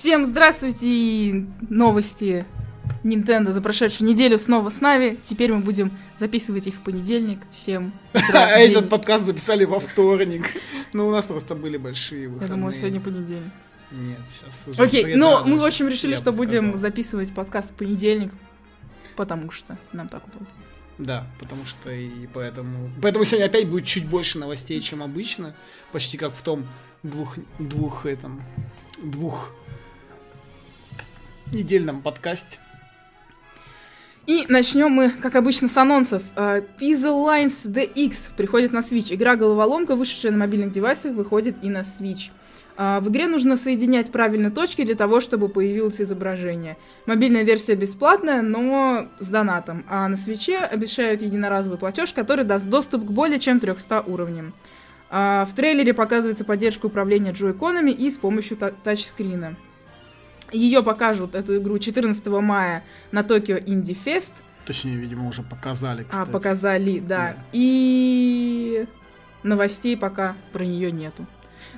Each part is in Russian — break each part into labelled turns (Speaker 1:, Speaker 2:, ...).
Speaker 1: Всем здравствуйте и новости Nintendo за прошедшую неделю снова с нами. Теперь мы будем записывать их в понедельник. Всем
Speaker 2: А этот подкаст записали во вторник. Ну, у нас просто были большие выходные.
Speaker 1: Я думала, сегодня понедельник.
Speaker 2: Нет, сейчас уже
Speaker 1: Окей, но мы,
Speaker 2: уже,
Speaker 1: в общем, решили, что будем записывать подкаст в понедельник, потому что нам так удобно.
Speaker 2: Да, потому что и поэтому... Поэтому сегодня опять будет чуть больше новостей, чем обычно. Почти как в том двух... Двух этом... Двух... Недельном подкасте.
Speaker 1: И начнем мы, как обычно, с анонсов. Puzzle Lines DX приходит на Switch. Игра головоломка, вышедшая на мобильных девайсах, выходит и на Switch. А, В игре нужно соединять правильно точки для того, чтобы появилось изображение. Мобильная версия бесплатная, но с донатом. А на свече обещают единоразовый платеж, который даст доступ к более чем 300 уровням. А, В трейлере показывается поддержка управления джойконами и с помощью та- тачскрина. Ее покажут, эту игру, 14 мая на Токио Инди Фест.
Speaker 2: Точнее, видимо, уже показали, кстати.
Speaker 1: А, показали, да.
Speaker 2: Да.
Speaker 1: И новостей пока про нее нету.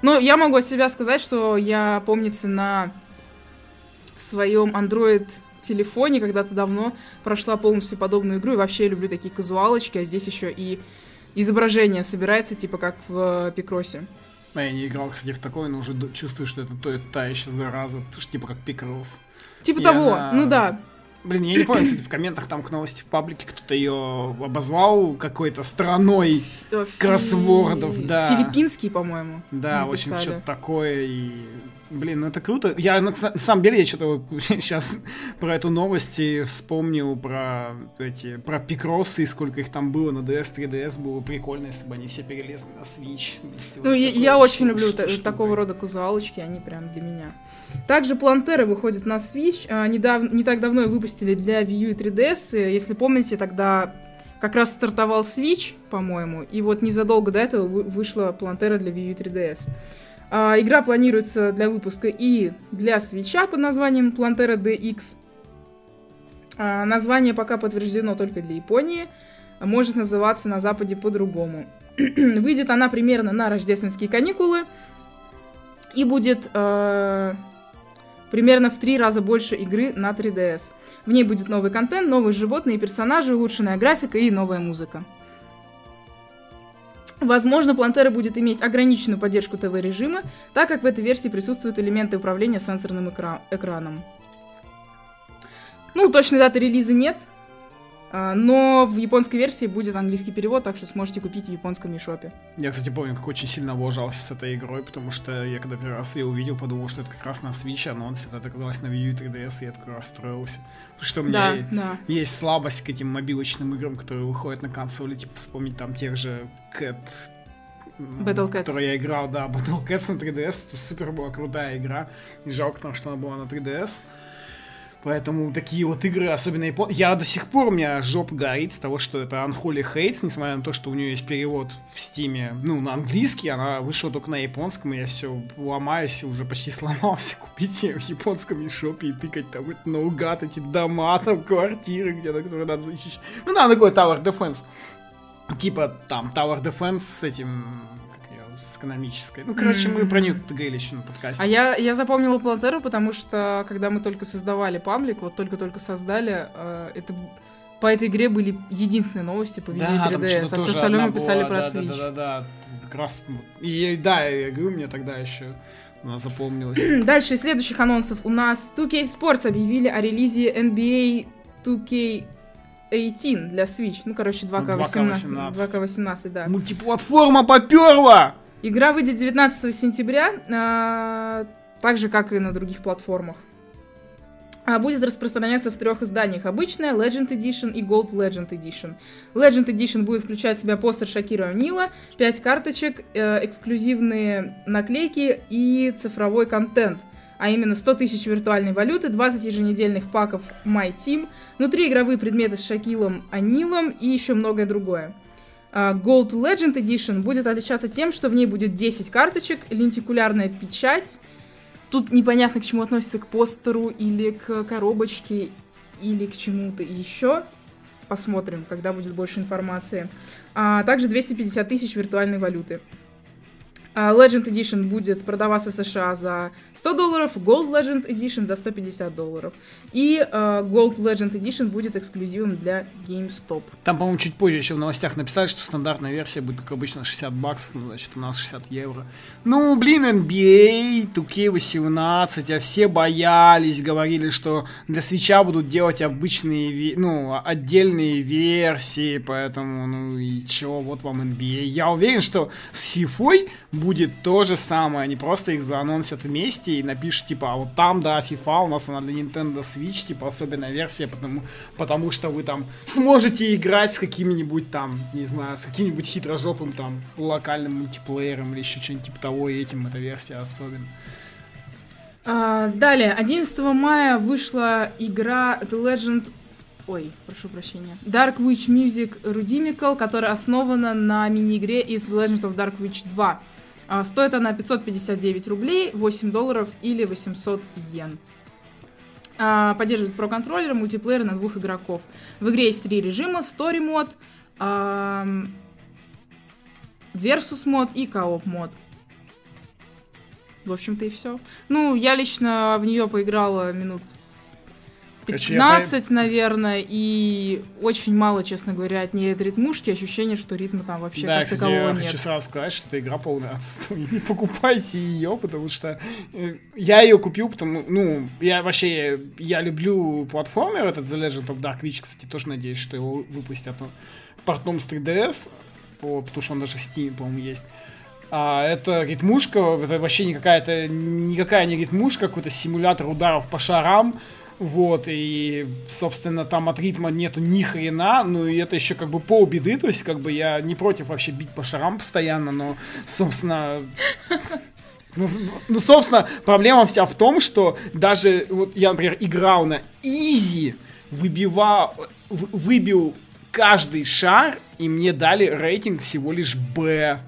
Speaker 1: Но я могу от себя сказать, что я, помнится, на своем Android телефоне когда-то давно прошла полностью подобную игру. И вообще я люблю такие казуалочки, а здесь еще и изображение собирается, типа как в э, Пикросе.
Speaker 2: А я не играл, кстати, в такой, но уже чувствую, что это то та еще зараза. Потому что типа как Пикрлс.
Speaker 1: Типа
Speaker 2: И
Speaker 1: того,
Speaker 2: она-
Speaker 1: ну да.
Speaker 2: Блин, я не помню, кстати, в комментах там к новости в паблике кто-то ее обозвал какой-то страной.
Speaker 1: Фи-
Speaker 2: Кроссвордов, да.
Speaker 1: Филиппинский, по-моему.
Speaker 2: Да, в общем,
Speaker 1: написали.
Speaker 2: что-то такое. И, блин, ну это круто. Я на, на самом деле я что-то сейчас про эту новость и вспомнил про эти про пикросы и сколько их там было на DS, 3DS. Было прикольно, если бы они все перелезли на Switch. вот
Speaker 1: Ну,
Speaker 2: с
Speaker 1: я, я очень люблю такого рода казуалочки, они прям для меня. Также Плантера выходит на Switch. А, недав- не так давно выпустили для Wii U и 3DS. И, Если помните, тогда как раз стартовал Switch, по-моему, и вот незадолго до этого вы- вышла Плантера для Wii U и 3DS. А, игра планируется для выпуска и для Switch под названием Плантера DX. А, название пока подтверждено только для Японии. А Может называться на Западе по-другому. Выйдет она примерно на рождественские каникулы и будет э, примерно в три раза больше игры на 3DS. В ней будет новый контент, новые животные и персонажи, улучшенная графика и новая музыка. Возможно, Плантера будет иметь ограниченную поддержку ТВ-режима, так как в этой версии присутствуют элементы управления сенсорным экра- экраном. Ну, точной даты релиза нет, но в японской версии будет английский перевод, так что сможете купить в японском eShop.
Speaker 2: Я, кстати, помню, как очень сильно облажался с этой игрой, потому что я когда первый раз ее увидел, подумал, что это как раз на Switch анонс, это оказалось на Wii U и 3DS, и я такой расстроился. Потому что у меня
Speaker 1: Да,
Speaker 2: и-
Speaker 1: да.
Speaker 2: есть слабость к этим мобилочным играм, которые выходят на консоли, типа вспомнить там тех же Cat,
Speaker 1: Battle Cats.
Speaker 2: которые я играл, да, Battle Cats на 3DS, это супер была крутая игра, и жалко, потому что она была на 3DS. Поэтому такие вот игры, особенно япон... Я до сих пор, у меня жопа горит с того, что это Unholy Hates, несмотря на то, что у нее есть перевод в стиме, ну, на английский, она вышла только на японском, и я все ломаюсь, уже почти сломался купить ее в японском шопе и тыкать там это наугад, эти дома, там, квартиры где-то, которые надо защищать. Ну, да, такой Tower Defense. Типа там Tower Defense с этим, с экономической. Ну, короче, мы про как-то говорили еще на подкасте.
Speaker 1: А я, я запомнила Плантеру, потому что когда мы только создавали паблик, вот только-только создали, э, это по этой игре были единственные новости по Wii U и 3DS, а все остальное мы писали про
Speaker 2: да,
Speaker 1: Switch.
Speaker 2: Да, да, да, да, как раз. И да, я говорю, мне тогда еще она запомнилась.
Speaker 1: Дальше из следующих анонсов у нас 2K Sports объявили о релизе NBA 2K18 для Switch. Ну, короче, 2K18.
Speaker 2: 2K18.
Speaker 1: 2K18, да.
Speaker 2: Мультиплатформа поперла!
Speaker 1: Игра выйдет 19 сентября, а, так же, как и на других платформах. А, Будет распространяться в трех изданиях. Обычная, Legend Edition и Gold Legend Edition. Legend Edition будет включать в себя постер Шакира О'Нила, 5 карточек, э, эксклюзивные наклейки и цифровой контент. А именно 100 тысяч виртуальной валюты, 20 еженедельных паков My Team, внутри игровые предметы с Шакилом О'Нилом и еще многое другое. А, Gold Legend Edition будет отличаться тем, что в ней будет 10 карточек, лентикулярная печать. Тут непонятно, к чему относится, к постеру или к коробочке, или к чему-то еще. Посмотрим, когда будет больше информации. А также 250 тысяч виртуальной валюты. А, Legend Edition будет продаваться в США за 100 долларов, Gold Legend Edition за 150 долларов. И uh, Gold Legend Edition будет эксклюзивом для GameStop.
Speaker 2: Там, по-моему, чуть позже еще в новостях написали, что стандартная версия будет, как обычно, 60 баксов, ну, значит, у нас 60 евро. Ну, блин, NBA, 2K18, а все боялись, говорили, что для свеча будут делать обычные, ну, отдельные версии, поэтому, ну, и чего, вот вам NBA. Я уверен, что с FIFA будет то же самое. Они просто их заанонсят вместе и напишут, типа, а вот там, да, FIFA у нас она для Nintendo Switch, типа, особенная версия, потому, потому что вы там сможете играть с какими-нибудь там, не знаю, с каким-нибудь хитрожопым там локальным мультиплеером или еще что-нибудь типа того, и этим эта версия особенно.
Speaker 1: А, далее, 11 мая вышла игра The Legend Ой, прошу прощения. Dark Witch Music Rudimical, которая основана на мини-игре из Legend of Dark Witch 2. А, стоит она 559 рублей, 8 долларов или 800 йен. А, поддерживает про-контроллер, мультиплеер на двух игроков. В игре есть три режима. Story мод, Versus мод и Coop мод. В общем-то и все. Ну, я лично в нее поиграла минут 15, наверное, и очень мало, честно говоря, от нее ритмушки, ощущение, что ритма там вообще
Speaker 2: да,
Speaker 1: как
Speaker 2: кстати,
Speaker 1: такового
Speaker 2: я
Speaker 1: нет.
Speaker 2: хочу сразу сказать, что эта игра полная отстой. Не покупайте ее, потому что э, я ее купил, потому, ну, я вообще, я люблю платформер этот The Legend of Dark Witch, кстати, тоже надеюсь, что его выпустят ну, портом с 3DS, о, потому что он даже в Steam, по-моему, есть. А это ритмушка, это вообще не какая-то, никакая не ритмушка, какой-то симулятор ударов по шарам, вот, и, собственно, там от ритма нету ни хрена, ну и это еще как бы полбеды, то есть как бы я не против вообще бить по шарам постоянно, но, собственно, ну, ну, собственно, проблема вся в том, что даже, вот я, например, играл на easy, выбивал, выбил каждый шар, и мне дали рейтинг всего лишь Б.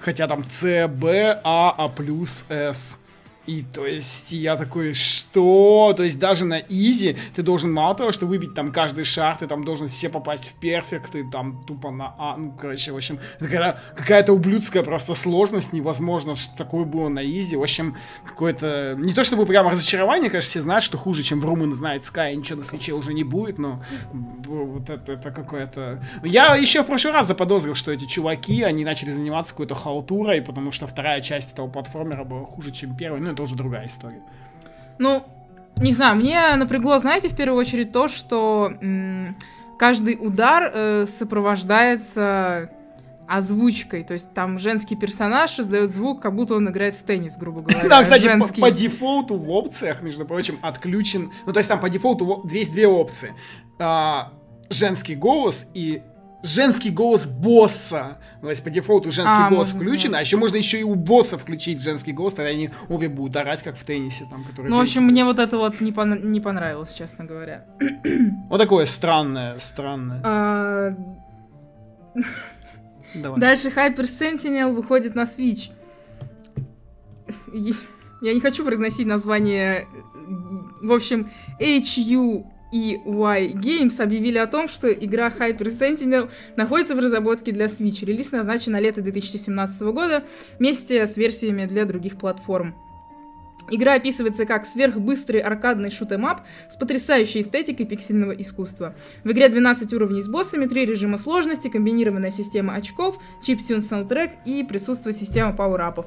Speaker 2: Хотя там С, Б, А, А плюс, С. И то есть я такой, что? То есть даже на easy ты должен мало того, что выбить там каждый шар, ты там должен все попасть в perfect, ты там тупо на А, ну, короче, в общем, какая-то ублюдская просто сложность, невозможно, что такое было на easy, в общем, какое-то, не то чтобы прямо разочарование, конечно, все знают, что хуже, чем в Румын знает Sky, ничего на свече уже не будет, но вот это, это какое-то... Я еще в прошлый раз заподозрил, что эти чуваки, они начали заниматься какой-то халтурой, потому что вторая часть этого платформера была хуже, чем первая, ну, это уже другая история.
Speaker 1: Ну, не знаю, мне напрягло, знаете, в первую очередь то, что м- каждый удар э, сопровождается озвучкой. То есть там женский персонаж издает звук, как будто он играет в теннис, грубо говоря.
Speaker 2: Да, кстати, женский. по, по дефолту в опциях, между прочим, отключен... Ну, то есть там по дефолту есть две опции. А, женский голос и женский голос босса. То есть по дефолту женский а, голос включен, а еще можно еще и у босса включить женский голос, тогда они обе будут орать, как в теннисе. Там,
Speaker 1: который ну, в общем, мне вот это вот не, пон- не понравилось, честно говоря.
Speaker 2: Вот такое странное, странное. А...
Speaker 1: Давай. Дальше Hyper Sentinel выходит на Switch. Я не хочу произносить название. В общем, HU и Y Games объявили о том, что игра Hyper Sentinel находится в разработке для Switch. Релиз назначен на лето 2017 года вместе с версиями для других платформ. Игра описывается как сверхбыстрый аркадный шутемап с потрясающей эстетикой пиксельного искусства. В игре 12 уровней с боссами, 3 режима сложности, комбинированная система очков, чиптюн саундтрек и присутствует система пауэрапов.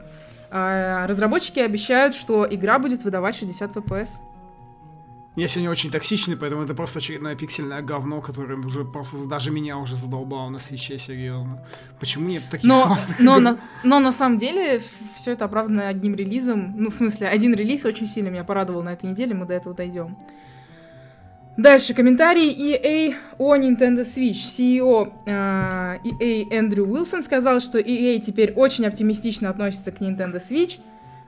Speaker 1: А, разработчики обещают, что игра будет выдавать 60 FPS.
Speaker 2: Я сегодня очень токсичный, поэтому это просто очередное пиксельное говно, которое уже просто даже меня уже задолбало на свече, серьезно. Почему нет таких
Speaker 1: но,
Speaker 2: классных
Speaker 1: но, игр? На, но на самом деле все это оправдано одним релизом. Ну, в смысле, один релиз очень сильно меня порадовал на этой неделе, мы до этого дойдем. Дальше комментарий EA о Nintendo Switch. CEO э, EA Эндрю Уилсон сказал, что EA теперь очень оптимистично относится к Nintendo Switch.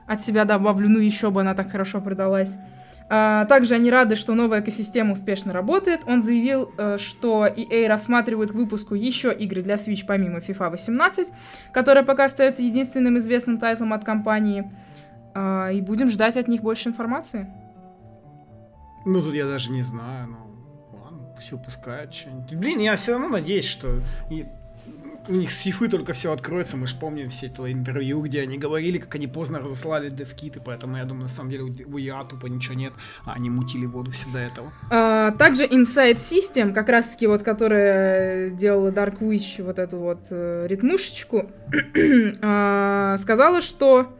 Speaker 1: От себя добавлю, ну еще бы она так хорошо продалась. А, также они рады, что новая экосистема успешно работает. Он заявил, э, что EA рассматривает к выпуску еще игры для Switch помимо FIFA 18, которая пока остается единственным известным тайтлом от компании. А, и будем ждать от них больше информации.
Speaker 2: Ну, тут я даже не знаю, ну, ладно, пусть выпускают что-нибудь. Блин, я все равно надеюсь, что у них с фифы только все откроется. Мы же помним все то интервью, где они говорили, как они поздно разослали девкиты, поэтому я думаю, на самом деле у EA тупо ничего нет, а они мутили воду все до этого.
Speaker 1: А, также Inside System, как раз-таки вот, которая делала Dark Witch, вот эту вот э, ритмушечку, а, сказала, что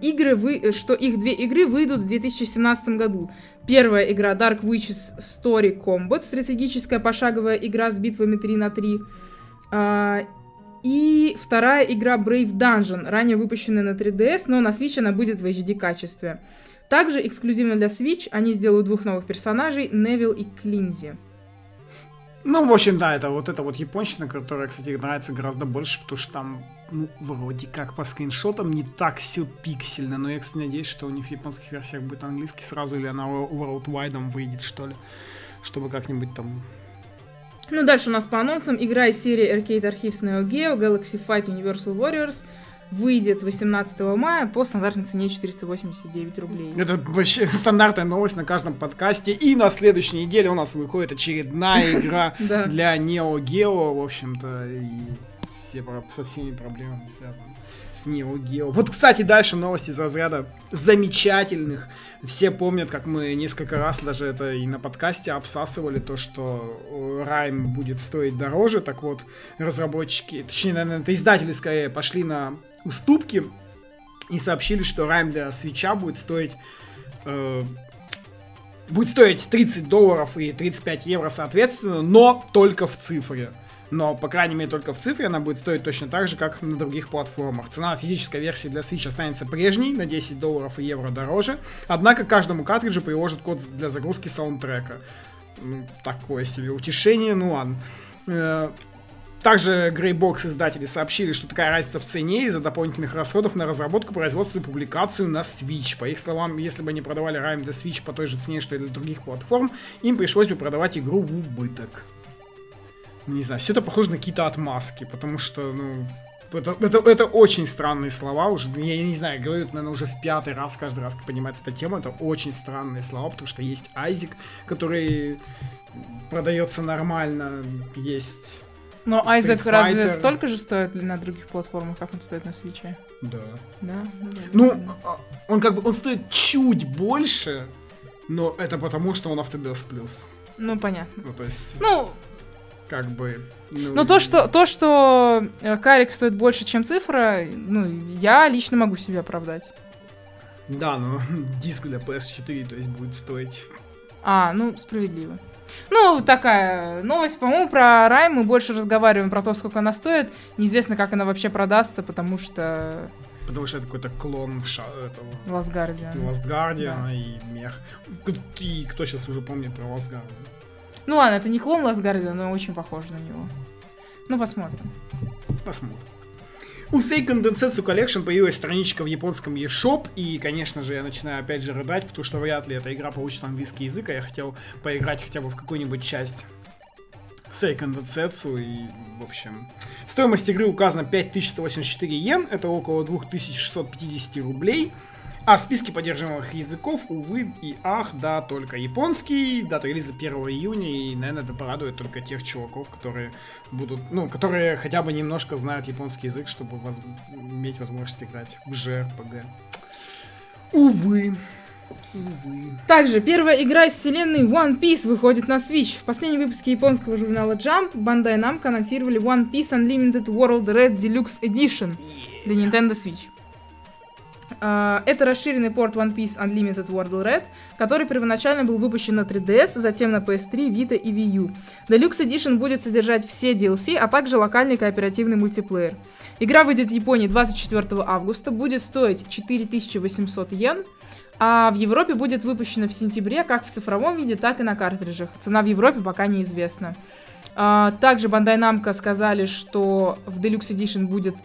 Speaker 1: игры вы, что их две игры выйдут в 2017 году. Первая игра Dark Witches Story Combat, стратегическая пошаговая игра с битвами 3 на 3. А, и вторая игра Brave Dungeon, ранее выпущенная на 3DS, но на Switch она будет в HD качестве. Также эксклюзивно для Switch они сделают двух новых персонажей, Невил и Клинзи.
Speaker 2: Ну, в общем, да, это вот эта вот японщина, которая, кстати, нравится гораздо больше, потому что там, ну, вроде как по скриншотам не так все пиксельно, но я, кстати, надеюсь, что у них в японских версиях будет английский сразу, или она worldwide выйдет, что ли, чтобы как-нибудь там.
Speaker 1: Ну, дальше у нас по анонсам. Игра из серии Arcade Archives Neo Geo Galaxy Fight Universal Warriors – выйдет 18 мая по стандартной цене 489 рублей.
Speaker 2: Это вообще стандартная новость на каждом подкасте. И на следующей неделе у нас выходит очередная игра для Neo Geo, в общем-то, и все со всеми проблемами связаны с Neo Geo. Вот, кстати, дальше новости из разряда замечательных. Все помнят, как мы несколько раз даже это и на подкасте обсасывали, то, что Райм будет стоить дороже. Так вот, разработчики, точнее, наверное, это издатели скорее пошли на уступки и сообщили, что Райм для свеча будет стоить э, будет стоить 30 долларов и 35 евро соответственно, но только в цифре. Но, по крайней мере, только в цифре она будет стоить точно так же, как на других платформах. Цена физической версии для Switch останется прежней, на 10 долларов и евро дороже. Однако каждому картриджу приложат код для загрузки саундтрека. Ну, такое себе утешение, ну ладно. Также Greybox издатели сообщили, что такая разница в цене из-за дополнительных расходов на разработку, производство и публикацию на Switch. По их словам, если бы они продавали Rime для Switch по той же цене, что и для других платформ, им пришлось бы продавать игру в убыток. Не знаю, все это похоже на какие-то отмазки, потому что, ну, это, это, это очень странные слова уже. Я не знаю, говорю, наверное, уже в пятый раз, каждый раз, как поднимается эта тема, это очень странные слова, потому что есть Айзик, который продается нормально, есть
Speaker 1: но Айзек разве столько же стоит на других платформах, как он стоит на свече?
Speaker 2: Да.
Speaker 1: Да?
Speaker 2: Ну, а, он как бы, он стоит чуть больше, но это потому, что он Autodesk плюс.
Speaker 1: Ну, понятно.
Speaker 2: Ну, то есть...
Speaker 1: Ну,
Speaker 2: как бы...
Speaker 1: Ну, ну то, что, то, что э, карик стоит больше, чем цифра, ну, я лично могу себе оправдать.
Speaker 2: Да, но диск для PS4, то есть, будет стоить...
Speaker 1: А, ну, справедливо. Ну, такая новость. По-моему, про Рай мы больше разговариваем про то, сколько она стоит. Неизвестно, как она вообще продастся, потому что...
Speaker 2: Потому что это какой-то клон ша- этого...
Speaker 1: Last Guardian.
Speaker 2: Last Guardian да. и мех. И кто сейчас уже помнит про Last Guardian?
Speaker 1: Ну ладно, это не клон Last Guardian, но очень похож на него. Ну, посмотрим.
Speaker 2: Посмотрим. У Seiken Densetsu Collection появилась страничка в японском eShop, и, конечно же, я начинаю опять же рыдать, потому что вряд ли эта игра получит английский язык, а я хотел поиграть хотя бы в какую-нибудь часть Seiken Densetsu, и, в общем... Стоимость игры указана 5184 йен, это около 2650 рублей. А в списке поддерживаемых языков, увы и ах, да, только японский, дата релиза 1 июня, и, наверное, это порадует только тех чуваков, которые будут, ну, которые хотя бы немножко знают японский язык, чтобы воз... иметь возможность играть в JRPG. Увы. Увы.
Speaker 1: Также первая игра из вселенной One Piece выходит на Switch. В последнем выпуске японского журнала Jump Bandai Namco анонсировали One Piece Unlimited World Red Deluxe Edition для Nintendo Switch. А, это расширенный порт One Piece Unlimited World Red, который первоначально был выпущен на 3DS, затем на PS3, Vita и Wii U. Deluxe Edition будет содержать все DLC, а также локальный кооперативный мультиплеер. Игра выйдет в Японии 24 августа, будет стоить 4800 йен, а в Европе будет выпущена в сентябре как в цифровом виде, так и на картриджах. Цена в Европе пока неизвестна. А, также Bandai Namco сказали, что в Deluxe Edition будет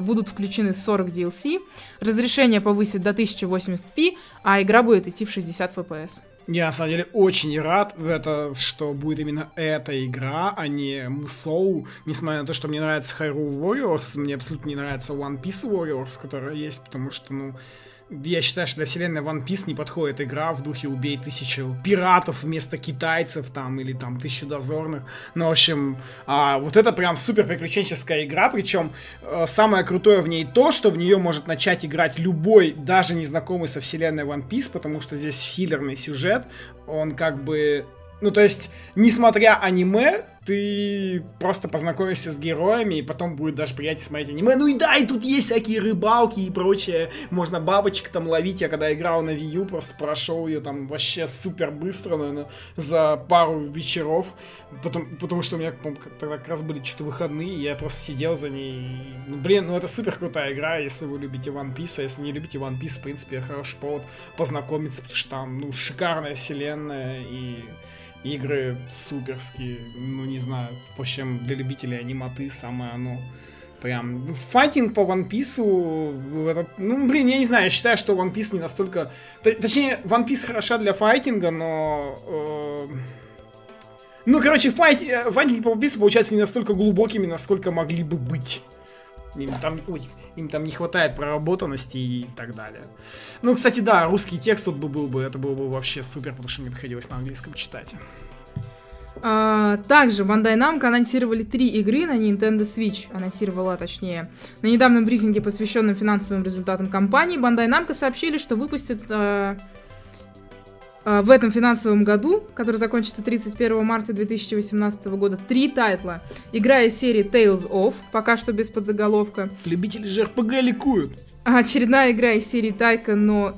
Speaker 1: будут включены 40 DLC, разрешение повысит до 1080p, а игра будет идти в 60 FPS.
Speaker 2: Я, на самом деле, очень рад в это, что будет именно эта игра, а не Musou. Несмотря на то, что мне нравится Hyrule Warriors, мне абсолютно не нравится One Piece Warriors, которая есть, потому что, ну, я считаю, что для вселенной One Piece не подходит игра в духе «Убей тысячу пиратов вместо китайцев» там, или там «Тысячу дозорных». Ну, в общем, а, вот это прям супер приключенческая игра, причем а, самое крутое в ней то, что в нее может начать играть любой, даже незнакомый со вселенной One Piece, потому что здесь филлерный сюжет, он как бы... Ну, то есть, несмотря аниме, ты просто познакомишься с героями, и потом будет даже приятнее смотреть аниме. Ну и да, и тут есть всякие рыбалки и прочее. Можно бабочек там ловить. Я когда играл на Wii U, просто прошел ее там вообще супер быстро, наверное, за пару вечеров. Потом, потому что у меня тогда как раз были что-то выходные, и я просто сидел за ней. Ну, блин, ну это супер крутая игра, если вы любите One Piece. А если не любите One Piece, в принципе, хороший повод познакомиться, потому что там, ну, шикарная вселенная и игры суперские, ну не знаю, в общем, для любителей аниматы самое оно. Прям файтинг по One Piece, этот, ну, блин, я не знаю, я считаю, что One Piece не настолько... Точнее, One Piece хороша для файтинга, но... Э... Ну, короче, файт... Э, файтинги по One Piece получаются не настолько глубокими, насколько могли бы быть. Им там, ой, им там не хватает проработанности и так далее. Ну, кстати, да, русский текст тут бы был бы, это было бы вообще супер, потому что мне приходилось на английском читать.
Speaker 1: А, также Bandai Namco анонсировали три игры на Nintendo Switch, анонсировала точнее. На недавнем брифинге, посвященном финансовым результатам компании, Bandai Namco сообщили, что выпустят а, в этом финансовом году, который закончится 31 марта 2018 года, три тайтла. Игра из серии Tales of, пока что без подзаголовка.
Speaker 2: Любители же RPG ликуют.
Speaker 1: Очередная игра из серии Тайка, но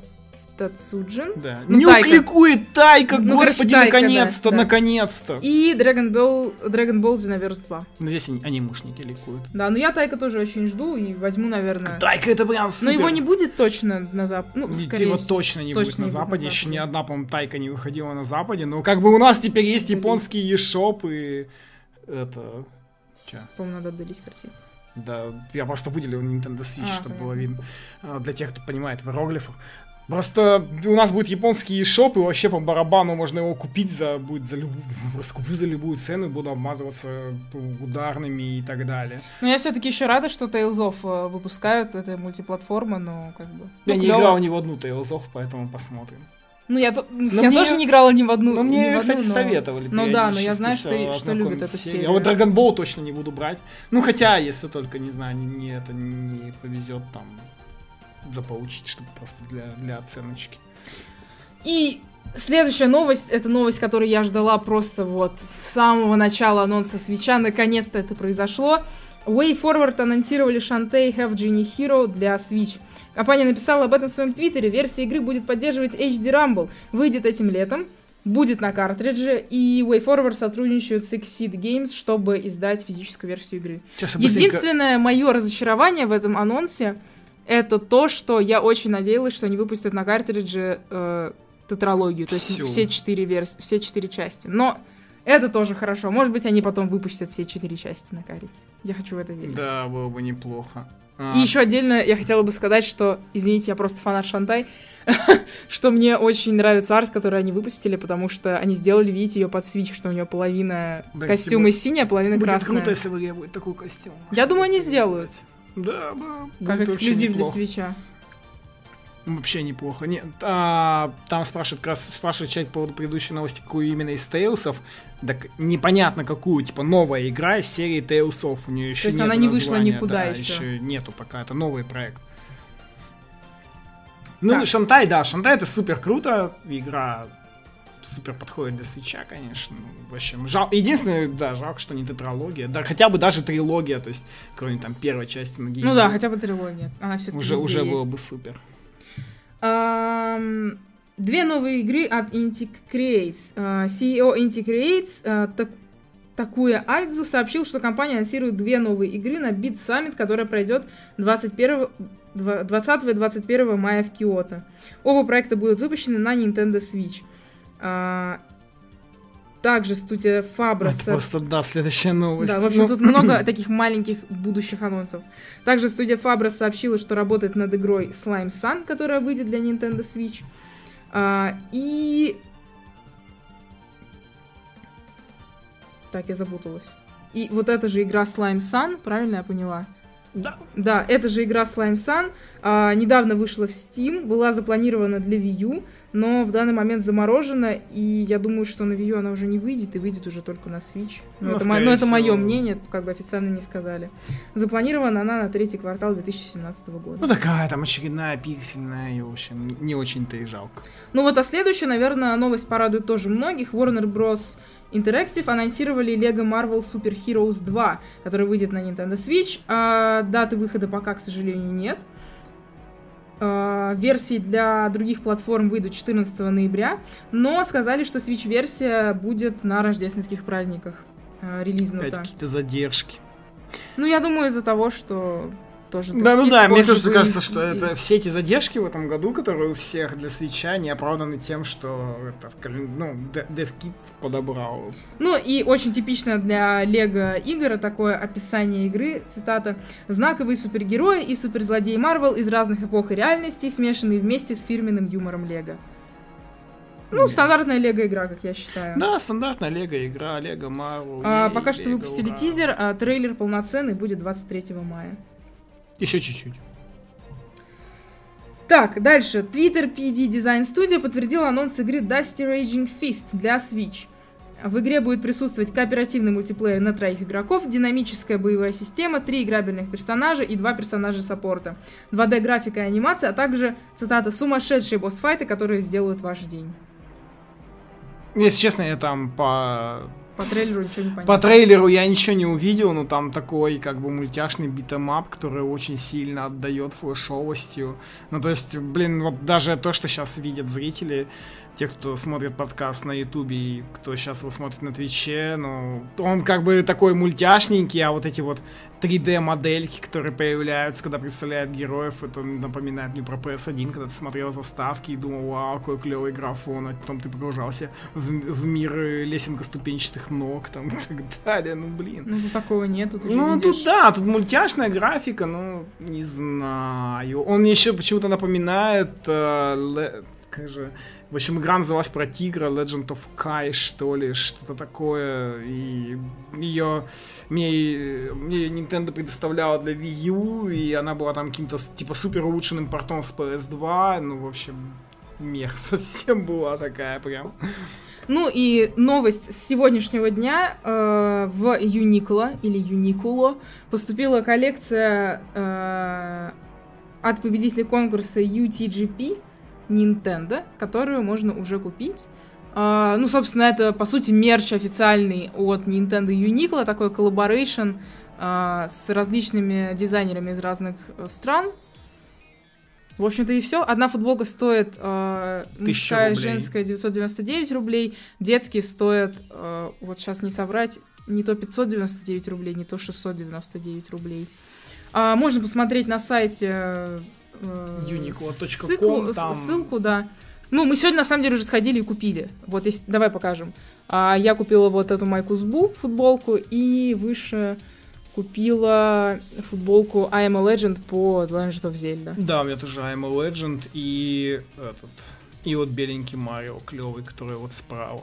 Speaker 1: Тацуджин.
Speaker 2: Да. Ну, не кликует Тайка, ну, господи, наконец-то, да, наконец-то.
Speaker 1: И Dragon Ball, Dragon Ball Xenoverse 2.
Speaker 2: Ну, здесь анимушники ликуют.
Speaker 1: Да, но я Тайка тоже очень жду и возьму, наверное...
Speaker 2: Тайка это прям супер.
Speaker 1: Но его не будет точно на Западе. Ну, скорее
Speaker 2: Его точно не точно будет на Западе. Еще ни одна, по-моему, Тайка не выходила на Западе. Но как бы у нас теперь есть японский eShop и... Это...
Speaker 1: Че? По-моему, надо отдалить картинку.
Speaker 2: Да, я просто выделил Nintendo Switch, а, чтобы понятно. было видно. А, для тех, кто понимает в иероглифах. Просто у нас будет японский шоп, и вообще по барабану можно его купить за, будет за любую, просто куплю за любую цену и буду обмазываться ударными и так далее.
Speaker 1: Но я все-таки еще рада, что Tales of э, выпускают, это мультиплатформа, но как бы...
Speaker 2: Я ну, не клево. играл ни в одну Tales of, поэтому посмотрим.
Speaker 1: Ну, я, но я мне, тоже не играла ни в одну.
Speaker 2: Но мне, одну, кстати, но... советовали.
Speaker 1: Ну да, но я знаю, что, что любят эту серию.
Speaker 2: Я вот Dragon Ball точно не буду брать. Ну, хотя, если только, не знаю, не, не это не повезет там заполучить, чтобы просто для, для оценочки.
Speaker 1: И следующая новость, это новость, которую я ждала просто вот с самого начала анонса свеча. Наконец-то это произошло. Way Forward анонсировали Shantae Have Genie Hero для Switch. Компания написала об этом в своем твиттере. Версия игры будет поддерживать HD Rumble. Выйдет этим летом. Будет на картридже, и Way Forward сотрудничают с Exceed Games, чтобы издать физическую версию игры. Единственное мое разочарование в этом анонсе это то, что я очень надеялась, что они выпустят на картридже э, тетралогию, то есть все четыре версии, все четыре части. Но это тоже хорошо. Может быть, они потом выпустят все четыре части на карике. Я хочу в это верить.
Speaker 2: Да, было бы неплохо.
Speaker 1: А. И еще отдельно я хотела бы сказать, что, извините, я просто фанат Шантай, что мне очень нравится арт, который они выпустили, потому что они сделали, видите, ее под свич, что у нее половина Блин, костюма синяя, половина будет красная.
Speaker 2: Будет круто, если бы будет такой костюм.
Speaker 1: Я думаю, они сделают.
Speaker 2: Да, да.
Speaker 1: Как эксклюзив для свеча.
Speaker 2: Вообще неплохо. Не, а, там спрашивают, как раз спрашивают чат по поводу предыдущей новости, какую именно из Тейлсов. Так непонятно какую, типа новая игра из серии Тейлсов. У нее еще То есть
Speaker 1: она не вышла никуда
Speaker 2: да,
Speaker 1: еще.
Speaker 2: еще нету пока, это новый проект. Ну, так. Шантай, да, Шантай это супер круто. Игра супер подходит для свеча, конечно. В общем, жал... единственное, да, жалко, что не тетралогия. Да, хотя бы даже трилогия, то есть, кроме там первой части на
Speaker 1: Ну да, хотя бы трилогия. Она все-таки
Speaker 2: Уже, уже было бы супер.
Speaker 1: Um, две новые игры от Inti Creates. Uh, CEO Inti Creates uh, так, Такуя Айдзу сообщил, что компания анонсирует две новые игры на Beat Summit, которая пройдет 21 20 и 21 мая в Киото. Оба проекта будут выпущены на Nintendo Switch. А, также студия Фабра.
Speaker 2: Это просто, да, следующая новость.
Speaker 1: Да, в общем, ну... тут много таких маленьких будущих анонсов. Также студия Фабра сообщила, что работает над игрой Slime Sun, которая выйдет для Nintendo Switch. А, и... Так, я запуталась. И вот эта же игра Slime Sun, правильно я поняла?
Speaker 2: Да.
Speaker 1: Да, это же игра Slime Sun. А, недавно вышла в Steam, была запланирована для Wii U, но в данный момент заморожена, и я думаю, что на Wii U она уже не выйдет, и выйдет уже только на Switch. Но
Speaker 2: Ну,
Speaker 1: это, мо-
Speaker 2: скорее
Speaker 1: но это мое мнение, как бы официально не сказали. Запланирована она на третий квартал 2017 года.
Speaker 2: Ну такая там очередная пиксельная, и, в общем, не очень-то и жалко.
Speaker 1: Ну вот, а следующая, наверное, новость порадует тоже многих. Warner Bros. Interactive анонсировали Lego Marvel Super Heroes 2, который выйдет на Nintendo Switch. А даты выхода пока, к сожалению, нет. А, версии для других платформ выйдут 14 ноября, но сказали, что Switch-версия будет на рождественских праздниках
Speaker 2: Опять
Speaker 1: релизнута.
Speaker 2: какие-то задержки.
Speaker 1: Ну, я думаю, из-за того, что тоже...
Speaker 2: Да, ну да, мне тоже кажется, что это все эти задержки в этом году, которые у всех для свеча, не оправданы тем, что это ну, DevKit подобрал.
Speaker 1: Ну и очень типично для Лего игр такое описание игры, цитата, «Знаковые супергерои и суперзлодеи Марвел из разных эпох и реальностей, смешанные вместе с фирменным юмором Лего». Ну,
Speaker 2: Да.
Speaker 1: стандартная Лего игра, как я считаю.
Speaker 2: Да, стандартная Лего игра, Лего Марвел.
Speaker 1: А, пока что выпустили тизер, а трейлер полноценный будет 23 мая.
Speaker 2: Еще чуть-чуть.
Speaker 1: Так, дальше. Twitter PD Design Studio подтвердил анонс игры Dusty Raging Fist для Switch. В игре будет присутствовать кооперативный мультиплеер на троих игроков, динамическая боевая система, три играбельных персонажа и два персонажа саппорта, 2D графика и анимация, а также, цитата, сумасшедшие босс-файты, которые сделают ваш день.
Speaker 2: Если честно, я там по
Speaker 1: По трейлеру ничего не понятно.
Speaker 2: По трейлеру я ничего не увидел, но там такой как бы мультяшный beat 'em up, который очень сильно отдает флешовостью. Ну то есть, блин, вот даже то, что сейчас видят зрители, те, кто смотрит подкаст на ютубе и кто сейчас его смотрит на твиче, ну, он как бы такой мультяшненький, а вот эти вот 3D модельки, которые появляются, когда представляют героев, это напоминает мне про PS1, когда ты смотрел заставки и думал, вау, какой клевый графон, а потом ты погружался в, в мир э, лесенко-ступенчатых ног там и так далее, ну блин.
Speaker 1: Ну, тут такого нет, тут уже
Speaker 2: Ну,
Speaker 1: видишь.
Speaker 2: тут да, тут мультяшная графика, ну, не знаю. Он мне еще почему-то напоминает, э, как же, в общем, игра называлась про тигра, Legend of Kai, что ли, что-то такое, и ее мне, мне Nintendo предоставляла для Wii U, и она была там каким-то, типа, супер улучшенным портом с PS2, ну, в общем, мех совсем была такая прям.
Speaker 1: Ну и новость с сегодняшнего дня э, в Uniqlo или Uniqlo поступила коллекция э, от победителей конкурса UTGP Nintendo, которую можно уже купить. Э, ну, собственно, это, по сути, мерч официальный от Nintendo Uniqlo, такой collaboration э, с различными дизайнерами из разных э, стран. В общем-то и все. Одна футболка стоит э, мужская,
Speaker 2: рублей.
Speaker 1: женская 999 рублей. Детские стоят, э, вот сейчас не соврать, не то 599 рублей, не то 699 рублей. А, можно посмотреть на сайте э,
Speaker 2: Uniqlo.com,
Speaker 1: ссылку-
Speaker 2: там-
Speaker 1: ссылку, да. Ну, мы сегодня на самом деле уже сходили и купили. Вот, если, давай покажем. А, я купила вот эту майку Сбу, футболку, и выше купила футболку I am a Legend по Legend of Zelda.
Speaker 2: Да, у меня тоже I'm a Legend и этот и вот беленький Марио клевый, который вот справа.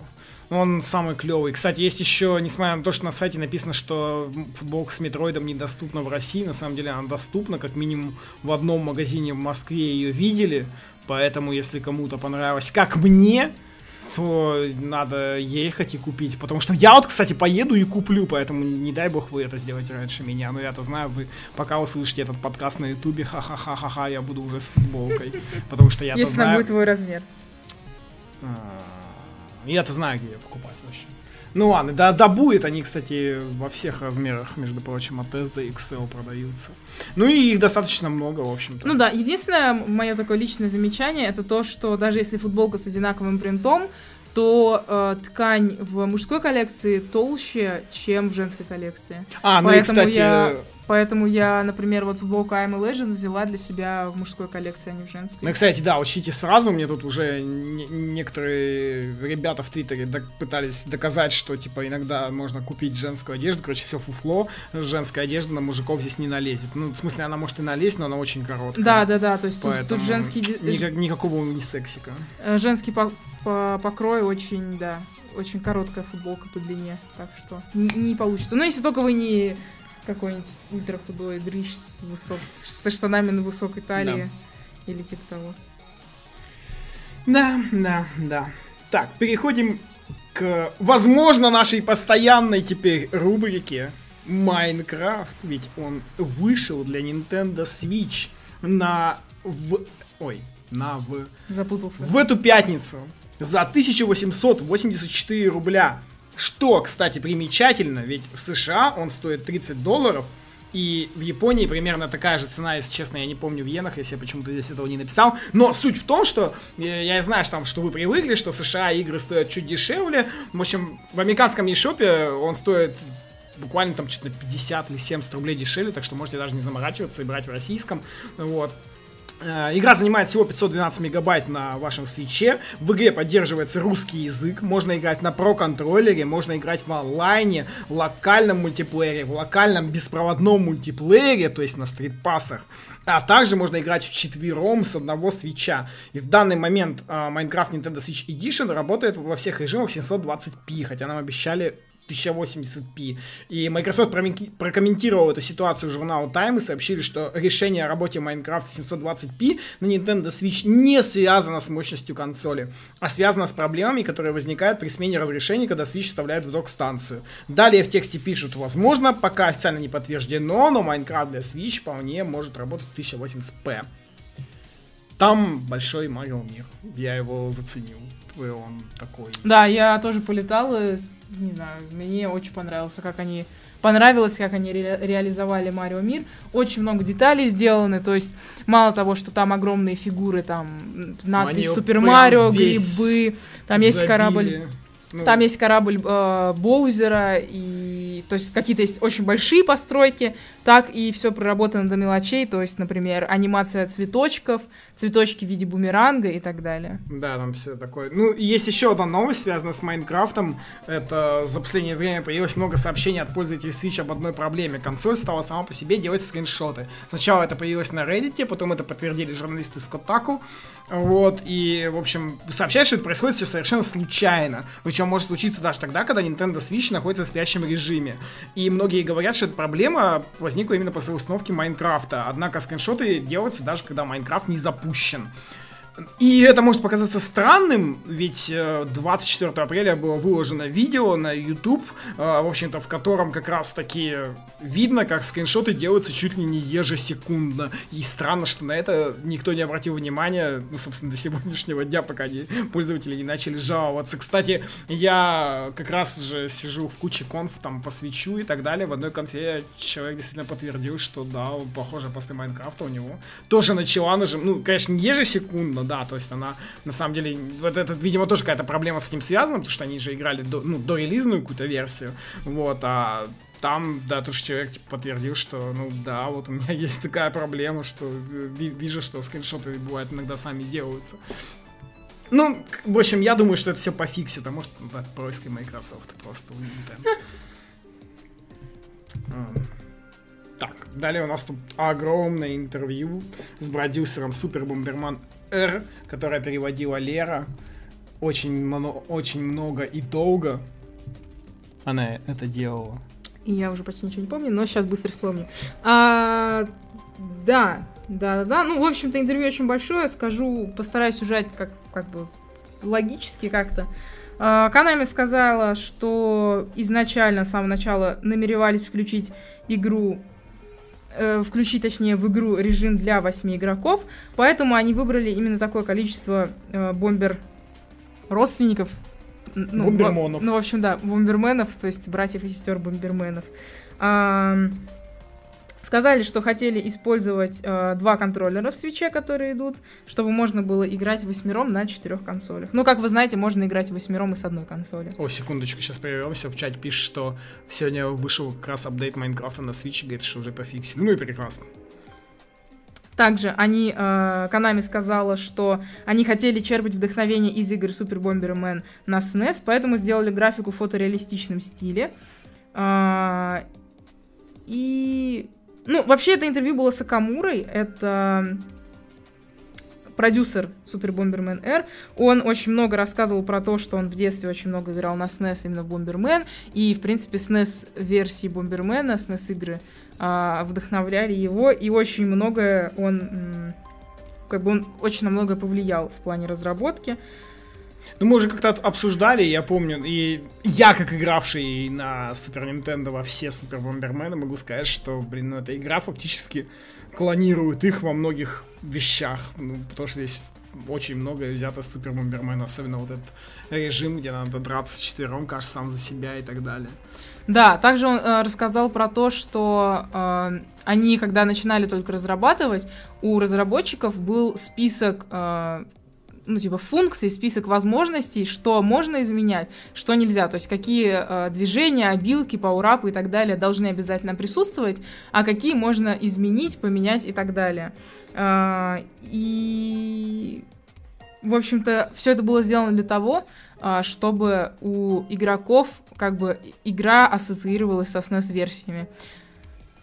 Speaker 2: Он самый клевый. Кстати, есть еще, несмотря на то, что на сайте написано, что футболка с Метроидом недоступна в России, на самом деле она доступна, как минимум в одном магазине в Москве ее видели, поэтому если кому-то понравилось, как мне, то надо ехать и купить. Потому что я вот, кстати, поеду и куплю, поэтому не дай бог вы это сделаете раньше меня. Но я-то знаю, вы пока услышите этот подкаст на ютубе, ха-ха-ха-ха-ха, я буду уже с футболкой. Потому что я-то
Speaker 1: Если
Speaker 2: знаю...
Speaker 1: будет твой размер.
Speaker 2: А, Я-то знаю, где ее покупать вообще. Ну ладно, да, да будет. Они, кстати, во всех размерах, между прочим, от S до XL продаются. Ну и их достаточно много, в общем-то.
Speaker 1: Ну да, единственное мое такое личное замечание это то, что даже если футболка с одинаковым принтом, то э, ткань в мужской коллекции толще, чем в женской коллекции.
Speaker 2: А, ну и,
Speaker 1: Поэтому
Speaker 2: кстати,
Speaker 1: я- Поэтому я, например, вот футболку I'm a Legend взяла для себя в мужской коллекции, а не в женской.
Speaker 2: Ну, кстати, да, учите сразу, мне тут уже не- некоторые ребята в Твиттере док- пытались доказать, что, типа, иногда можно купить женскую одежду, короче, все фуфло, женская одежда на мужиков здесь не налезет. Ну, в смысле, она может и налезть, но она очень короткая.
Speaker 1: Да, да, да, то есть тут,
Speaker 2: Поэтому
Speaker 1: тут женский,
Speaker 2: никак- никакого не сексика.
Speaker 1: э, женский по- по- покрой очень, да, очень короткая футболка по длине, так что не получится. Ну, если только вы не какой-нибудь ультра худой дрыщ с высок... со штанами на высокой талии. Или типа того.
Speaker 2: Да, да, да. Так, переходим к, возможно, нашей постоянной теперь рубрике Майнкрафт. Ведь он вышел для Nintendo Switch на... В... Ой, на в...
Speaker 1: Запутался.
Speaker 2: В эту пятницу за 1884 рубля. Что, кстати, примечательно, ведь в США он стоит 30 долларов, и в Японии примерно такая же цена, если честно, я не помню в иенах, если я почему-то здесь этого не написал. Но суть в том, что э, я знаю, что, там, что вы привыкли, что в США игры стоят чуть дешевле. В общем, в американском eShop он стоит буквально там что-то 50 или 70 рублей дешевле, так что можете даже не заморачиваться и брать в российском. Вот. Э, игра занимает всего 512 мегабайт на вашем свече. В игре поддерживается русский язык. Можно играть на Pro контроллере, можно играть в онлайне, в локальном мультиплеере, в локальном беспроводном мультиплеере, то есть на стритпассах. А также можно играть в четвером с одного свеча. И в данный момент uh, Minecraft Nintendo Switch Edition работает во всех режимах 720p, хотя нам обещали 1080p. И Microsoft прокомментировал эту ситуацию журналу Time и сообщили, что решение о работе Minecraft 720p на Nintendo Switch не связано с мощностью консоли, а связано с проблемами, которые возникают при смене разрешений, когда Switch вставляют в док-станцию. Далее в тексте пишут, возможно, пока официально не подтверждено, но Minecraft для Switch вполне может работать в 1080p. Там большой Марио мир. Я его заценил. Он такой.
Speaker 1: Да, я тоже полетала не знаю, мне очень понравился, как они понравилось, как они ре- реализовали Марио Мир. Очень много деталей сделаны, то есть мало того, что там огромные фигуры, там надпись Супер Марио, грибы, там забили. есть корабль ну... Там есть корабль э, Боузера, и то есть какие-то есть очень большие постройки, так и все проработано до мелочей, то есть, например, анимация цветочков, цветочки в виде бумеранга и так далее.
Speaker 2: Да, там все такое. Ну, есть еще одна новость, связанная с Майнкрафтом. Это за последнее время появилось много сообщений от пользователей Switch об одной проблеме. Консоль стала сама по себе делать скриншоты. Сначала это появилось на Reddit, потом это подтвердили журналисты с Kotaku. Вот, и, в общем, сообщают, что это происходит все совершенно случайно. Причем может случиться даже тогда, когда Nintendo Switch находится в спящем режиме. И многие говорят, что эта проблема именно после установки Майнкрафта. Однако скриншоты делаются даже когда Майнкрафт не запущен. И это может показаться странным, ведь 24 э, апреля было выложено видео на YouTube, э, в общем-то, в котором как раз таки видно, как скриншоты делаются чуть ли не ежесекундно. И странно, что на это никто не обратил внимания, ну, собственно, до сегодняшнего дня, пока они, пользователи не начали жаловаться. Кстати, я как раз же сижу в куче конф, там, посвящу и так далее. В одной конфе человек действительно подтвердил, что да, похоже, после Майнкрафта у него тоже начала ну, конечно, не ежесекундно, да, то есть она, на самом деле, вот это, видимо, тоже какая-то проблема с этим связана, потому что они же играли до, ну, до релизную какую-то версию, вот, а там, да, тоже человек типа, подтвердил, что, ну да, вот у меня есть такая проблема, что вижу, что скриншоты бывают иногда сами делаются. Ну, в общем, я думаю, что это все пофиксит, а может, да, происки Microsoft просто у Nintendo. Так, далее у нас тут огромное интервью с продюсером Супер Бомберман Р, которое переводила Лера. Очень, много, очень много и долго она это делала.
Speaker 1: Я уже почти ничего не помню, но сейчас быстро вспомню. А, да, да, да, да. Ну, в общем-то, интервью очень большое. Скажу, постараюсь ужать как, как бы логически как-то. Канами сказала, что изначально, с самого начала, намеревались включить игру э, включить, точнее, в игру режим для 8 игроков, поэтому они выбрали именно такое количество э, бомбер родственников.
Speaker 2: Ну, Бомбермонов.
Speaker 1: Ну, в общем, да, бомберменов, то есть братьев и сестер бомберменов. А, Сказали, что хотели использовать э, два контроллера в свече, которые идут, чтобы можно было играть восьмером на четырех консолях. Ну, как вы знаете, можно играть восьмером и с одной консоли.
Speaker 2: О, секундочку, сейчас прервемся. В чате пишет, что сегодня вышел как раз апдейт Майнкрафта на Switch, говорит, что уже пофиксили. Ну и прекрасно.
Speaker 1: Также они, э, Konami сказала, что они хотели черпать вдохновение из игр Super Bomberman на SNES, поэтому сделали графику в фотореалистичном стиле. Э, и ну, вообще это интервью было с Акамурой, это продюсер Super Bomberman R, он очень много рассказывал про то, что он в детстве очень много играл на SNES именно в Bomberman, и, в принципе, SNES-версии Bomberman, SNES-игры а, вдохновляли его, и очень многое он, как бы он очень на многое повлиял в плане разработки.
Speaker 2: Ну, мы уже как-то обсуждали, я помню, и я, как игравший на Супер Nintendo во все Супер Бомбермены, могу сказать, что, блин, ну, эта игра фактически клонирует их во многих вещах, ну, потому что здесь очень многое взято с Супер Бомбермена, особенно вот этот режим, где надо драться четвером, кажется, сам за себя и так далее.
Speaker 1: Да, также он э, рассказал про то, что э, они, когда начинали только разрабатывать, у разработчиков был список э, ну, типа, функций, список возможностей, что можно изменять, что нельзя. То есть, какие э, движения, обилки, паурапы и так далее должны обязательно присутствовать, а какие можно изменить, поменять и так далее. Э, и, в общем-то, все это было сделано для того, э, чтобы у игроков как бы игра ассоциировалась со SNES-версиями.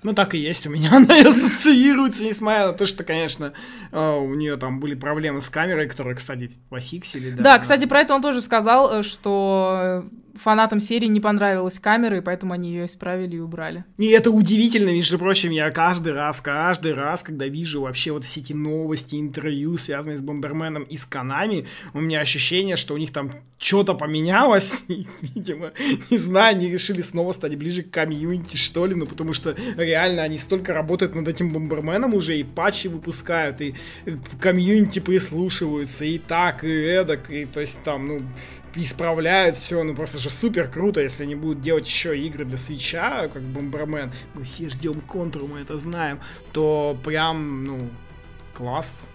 Speaker 2: Ну, так и есть у меня. Она и ассоциируется, несмотря на то, что, конечно, э, у нее там были проблемы с камерой, которые, кстати, пофиксили.
Speaker 1: Да, да кстати, про это он тоже сказал, э, что фанатам серии не понравилась камера, и поэтому они ее исправили и убрали.
Speaker 2: И это удивительно, между прочим, я каждый раз, каждый раз, когда вижу вообще вот все эти новости, интервью, связанные с Бомберменом и с Канами, у меня ощущение, что у них там что-то поменялось, видимо, не знаю, они решили снова стать ближе к комьюнити, что ли, ну, потому что реально они столько работают над этим Бомберменом уже, и патчи выпускают, и комьюнити прислушиваются, и так, и эдак, и то есть там, ну, исправляют все, ну просто же супер круто, если они будут делать еще игры для свеча, как Бомбермен, мы все ждем контру, мы это знаем, то прям, ну, класс,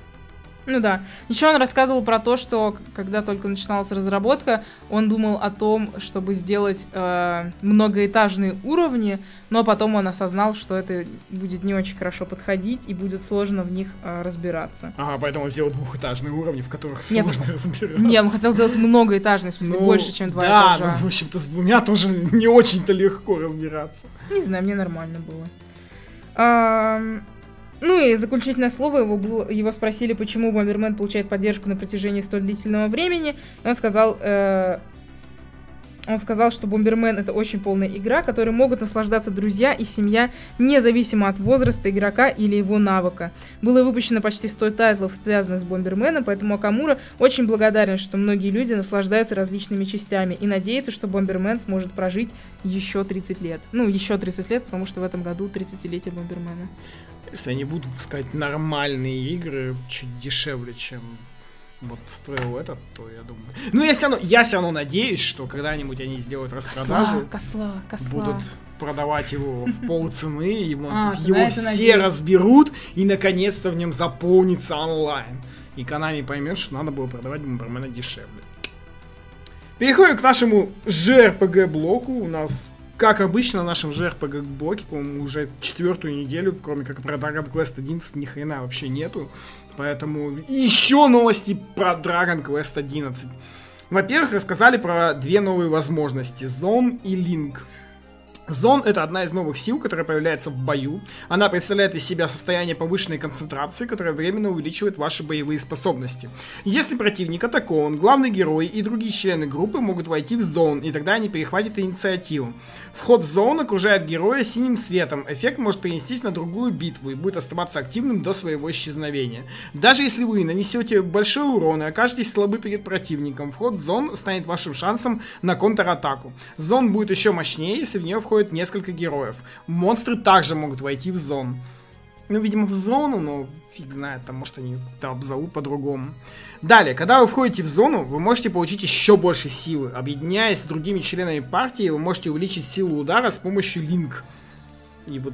Speaker 1: ну да. Еще он рассказывал про то, что когда только начиналась разработка, он думал о том, чтобы сделать э, многоэтажные уровни, но потом он осознал, что это будет не очень хорошо подходить и будет сложно в них э, разбираться.
Speaker 2: Ага, поэтому он сделал двухэтажные уровни, в которых нет, сложно разбираться.
Speaker 1: Нет, он хотел сделать многоэтажные, в смысле, ну, больше, чем два да, этажа.
Speaker 2: Да, ну, в общем-то, с двумя тоже не очень-то легко разбираться.
Speaker 1: Не знаю, мне нормально было. Ну и заключительное слово его, было, его спросили, почему Бомбермен получает поддержку на протяжении столь длительного времени. Он сказал, э, он сказал, что Бомбермен это очень полная игра, которой могут наслаждаться друзья и семья, независимо от возраста игрока или его навыка. Было выпущено почти 100 тайтлов, связанных с Бомберменом, поэтому Акамура очень благодарен, что многие люди наслаждаются различными частями и надеется, что Бомбермен сможет прожить еще 30 лет. Ну, еще 30 лет, потому что в этом году 30-летие Бомбермена.
Speaker 2: Если они будут выпускать нормальные игры чуть дешевле, чем вот строил этот, то я думаю. Ну, я все равно, я все равно надеюсь, что когда-нибудь они сделают распродажу.
Speaker 1: Косла, косла,
Speaker 2: Будут продавать его в полцены, его, а, его все надеюсь. разберут, и наконец-то в нем заполнится онлайн. И Konami поймет, что надо было продавать Бомбермена дешевле. Переходим к нашему JRPG блоку. У нас как обычно, в нашем JRPG-блоке, по-моему, уже четвертую неделю, кроме как про Dragon Quest 11, ни хрена вообще нету. Поэтому еще новости про Dragon Quest 11. Во-первых, рассказали про две новые возможности. Zone и Link. Зон — это одна из новых сил, которая появляется в бою. Она представляет из себя состояние повышенной концентрации, которое временно увеличивает ваши боевые способности. Если противник атакован, главный герой и другие члены группы могут войти в зон, и тогда они перехватят инициативу. Вход в зон окружает героя синим светом. Эффект может перенестись на другую битву и будет оставаться активным до своего исчезновения. Даже если вы нанесете большой урон и окажетесь слабы перед противником, вход в зон станет вашим шансом на контратаку. Зон будет еще мощнее, если в нее входит входит несколько героев. Монстры также могут войти в зону. Ну, видимо, в зону, но фиг знает, там, может, они там обзовут по-другому. Далее, когда вы входите в зону, вы можете получить еще больше силы. Объединяясь с другими членами партии, вы можете увеличить силу удара с помощью линк. И вот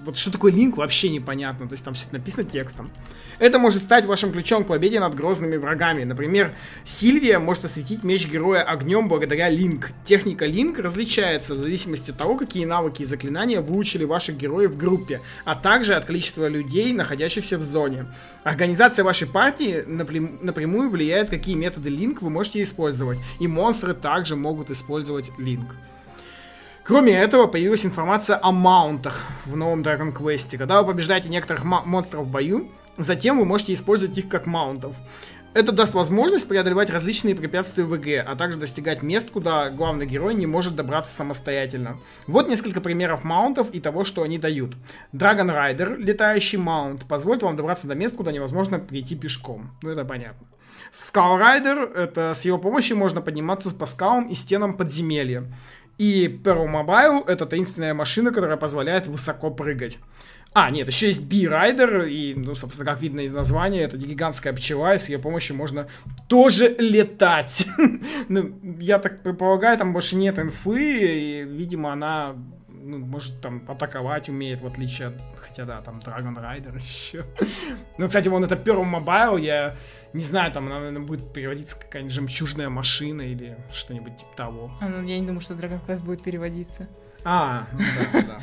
Speaker 2: вот что такое линк, вообще непонятно. То есть там все это написано текстом. Это может стать вашим ключом к победе над грозными врагами. Например, Сильвия может осветить меч героя огнем благодаря линк. Техника линк различается в зависимости от того, какие навыки и заклинания выучили ваши герои в группе, а также от количества людей, находящихся в зоне. Организация вашей партии напрямую влияет, какие методы линк вы можете использовать. И монстры также могут использовать линк. Кроме этого, появилась информация о маунтах в новом Dragon Quest. Когда вы побеждаете некоторых монстров в бою, Затем вы можете использовать их как маунтов. Это даст возможность преодолевать различные препятствия в ИГ, а также достигать мест, куда главный герой не может добраться самостоятельно. Вот несколько примеров маунтов и того, что они дают. Dragon Rider, летающий маунт, позволит вам добраться до мест, куда невозможно прийти пешком. Ну, это понятно. Skull Rider, это с его помощью можно подниматься по скалам и стенам подземелья. И Pearl Mobile, это таинственная машина, которая позволяет высоко прыгать. А, нет, еще есть B-Rider, и, ну, собственно, как видно из названия, это гигантская пчела, и с ее помощью можно тоже летать. ну, я так предполагаю, там больше нет инфы, и, видимо, она ну, может там атаковать умеет, в отличие от, хотя да, там Dragon Rider еще. ну, кстати, вон это Pearl Mobile, я не знаю, там, наверное, будет переводиться какая-нибудь жемчужная машина или что-нибудь типа того.
Speaker 1: А, ну, я не думаю, что Dragon Quest будет переводиться.
Speaker 2: А, ну да, да.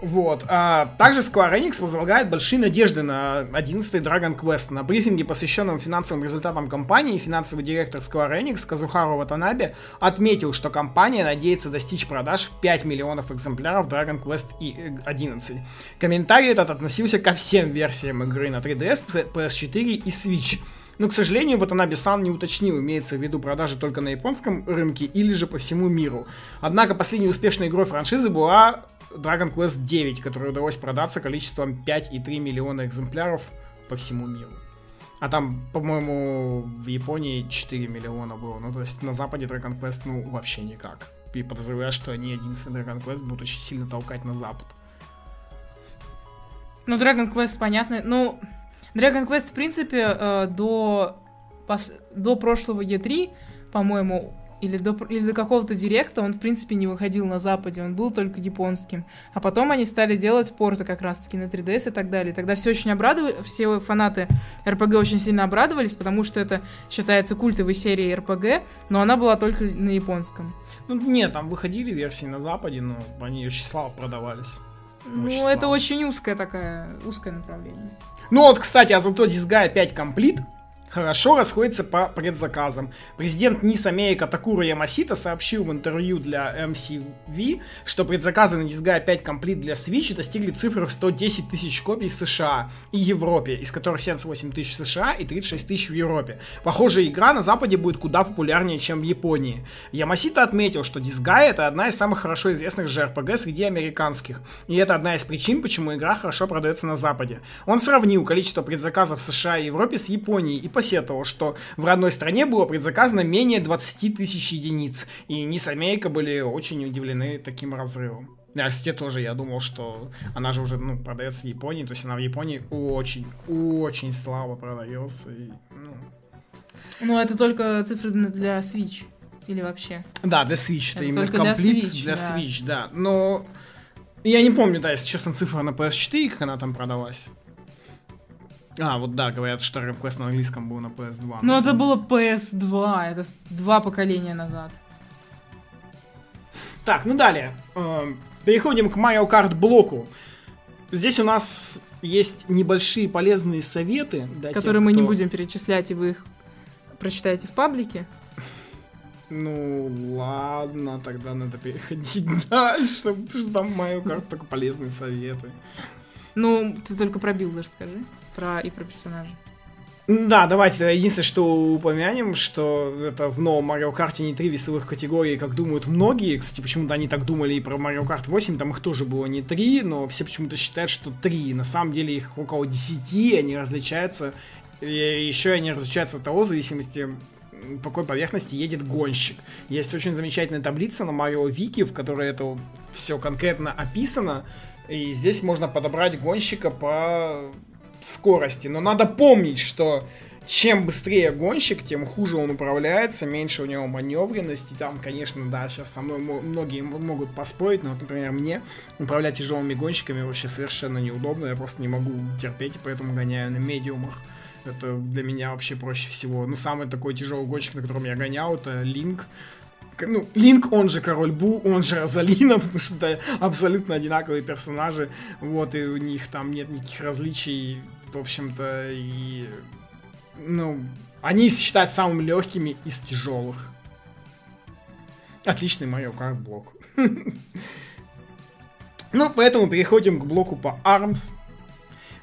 Speaker 2: Вот. А, также Square Enix возлагает большие надежды на 11-й Dragon Quest. На брифинге, посвященном финансовым результатам компании, финансовый директор Square Enix Казухару Ватанабе отметил, что компания надеется достичь продаж 5 миллионов экземпляров Dragon Quest 11. Комментарий этот относился ко всем версиям игры на 3DS, PS4 и Switch. Но, к сожалению, вот она Сан не уточнил, имеется в виду продажи только на японском рынке или же по всему миру. Однако последней успешной игрой франшизы была Dragon Quest 9, которой удалось продаться количеством 5,3 миллиона экземпляров по всему миру. А там, по-моему, в Японии 4 миллиона было. Ну, то есть на Западе Dragon Quest, ну, вообще никак. И подозреваю, что они единственный Dragon Quest будут очень сильно толкать на Запад.
Speaker 1: Ну, Dragon Quest, понятно. Ну, Dragon Quest, в принципе, э, до, до прошлого E3, по-моему, или до, или до какого-то директа он, в принципе, не выходил на Западе, он был только японским. А потом они стали делать порты как раз-таки на 3DS и так далее. Тогда все очень обрадовали, все фанаты RPG очень сильно обрадовались, потому что это считается культовой серией RPG, но она была только на японском.
Speaker 2: Ну, нет, там выходили версии на Западе, но они очень слабо продавались.
Speaker 1: Ну, очень это слабо. очень узкое такое, узкое направление.
Speaker 2: Ну вот, кстати, а зато Disgaea 5 Complete хорошо расходится по предзаказам. Президент НИС Америка Такура Ямасита сообщил в интервью для MCV, что предзаказы на Disgaea 5 Complete для Switch достигли цифры в 110 тысяч копий в США и Европе, из которых 78 тысяч в США и 36 тысяч в Европе. Похоже, игра на Западе будет куда популярнее, чем в Японии. Ямасита отметил, что Disgaea это одна из самых хорошо известных JRPG среди американских, и это одна из причин, почему игра хорошо продается на Западе. Он сравнил количество предзаказов в США и Европе с Японией и посетовал, что в родной стране было предзаказано менее 20 тысяч единиц, и Низ Америка были очень удивлены таким разрывом. А Сте тоже, я думал, что она же уже, ну, продается в Японии, то есть она в Японии очень, очень слабо продается. И, ну...
Speaker 1: ну, это только цифры для Switch или вообще?
Speaker 2: Да, для Switch, это, это именно комплект для Switch, для да. Switch, да. Но я не помню, да, если честно, цифра на PS4, как она там продалась. А, вот да, говорят, что Рэп Quest на английском был на PS2.
Speaker 1: Ну, это было PS2, это два поколения назад.
Speaker 2: Так, ну далее. Эм, переходим к Mario Kart блоку. Здесь у нас есть небольшие полезные советы.
Speaker 1: Да, которые тем, мы кто... не будем перечислять, и вы их прочитаете в паблике.
Speaker 2: Ну, ладно, тогда надо переходить дальше, потому что там Mario Kart только полезные советы.
Speaker 1: Ну, ты только про билд расскажи про и про персонажа.
Speaker 2: Да, давайте единственное, что упомянем, что это в новом Mario Kart не три весовых категории, как думают многие. Кстати, почему-то они так думали и про Mario Kart 8, там их тоже было не три, но все почему-то считают, что три. На самом деле их около десяти, они различаются. И еще они различаются от того, в зависимости по какой поверхности едет гонщик. Есть очень замечательная таблица на Mario Wiki, в которой это все конкретно описано. И здесь можно подобрать гонщика по скорости. Но надо помнить, что чем быстрее гонщик, тем хуже он управляется, меньше у него маневренности. Там, конечно, да, сейчас со мной многие могут поспорить, но, вот, например, мне управлять тяжелыми гонщиками вообще совершенно неудобно. Я просто не могу терпеть, и поэтому гоняю на медиумах. Это для меня вообще проще всего. Ну, самый такой тяжелый гонщик, на котором я гонял, это Линк ну, Линк, он же Король Бу, он же Розалина, потому что это абсолютно одинаковые персонажи, вот, и у них там нет никаких различий, в общем-то, и, ну, они считают самыми легкими из тяжелых. Отличный Mario Kart блок. Ну, поэтому переходим к блоку по ARMS.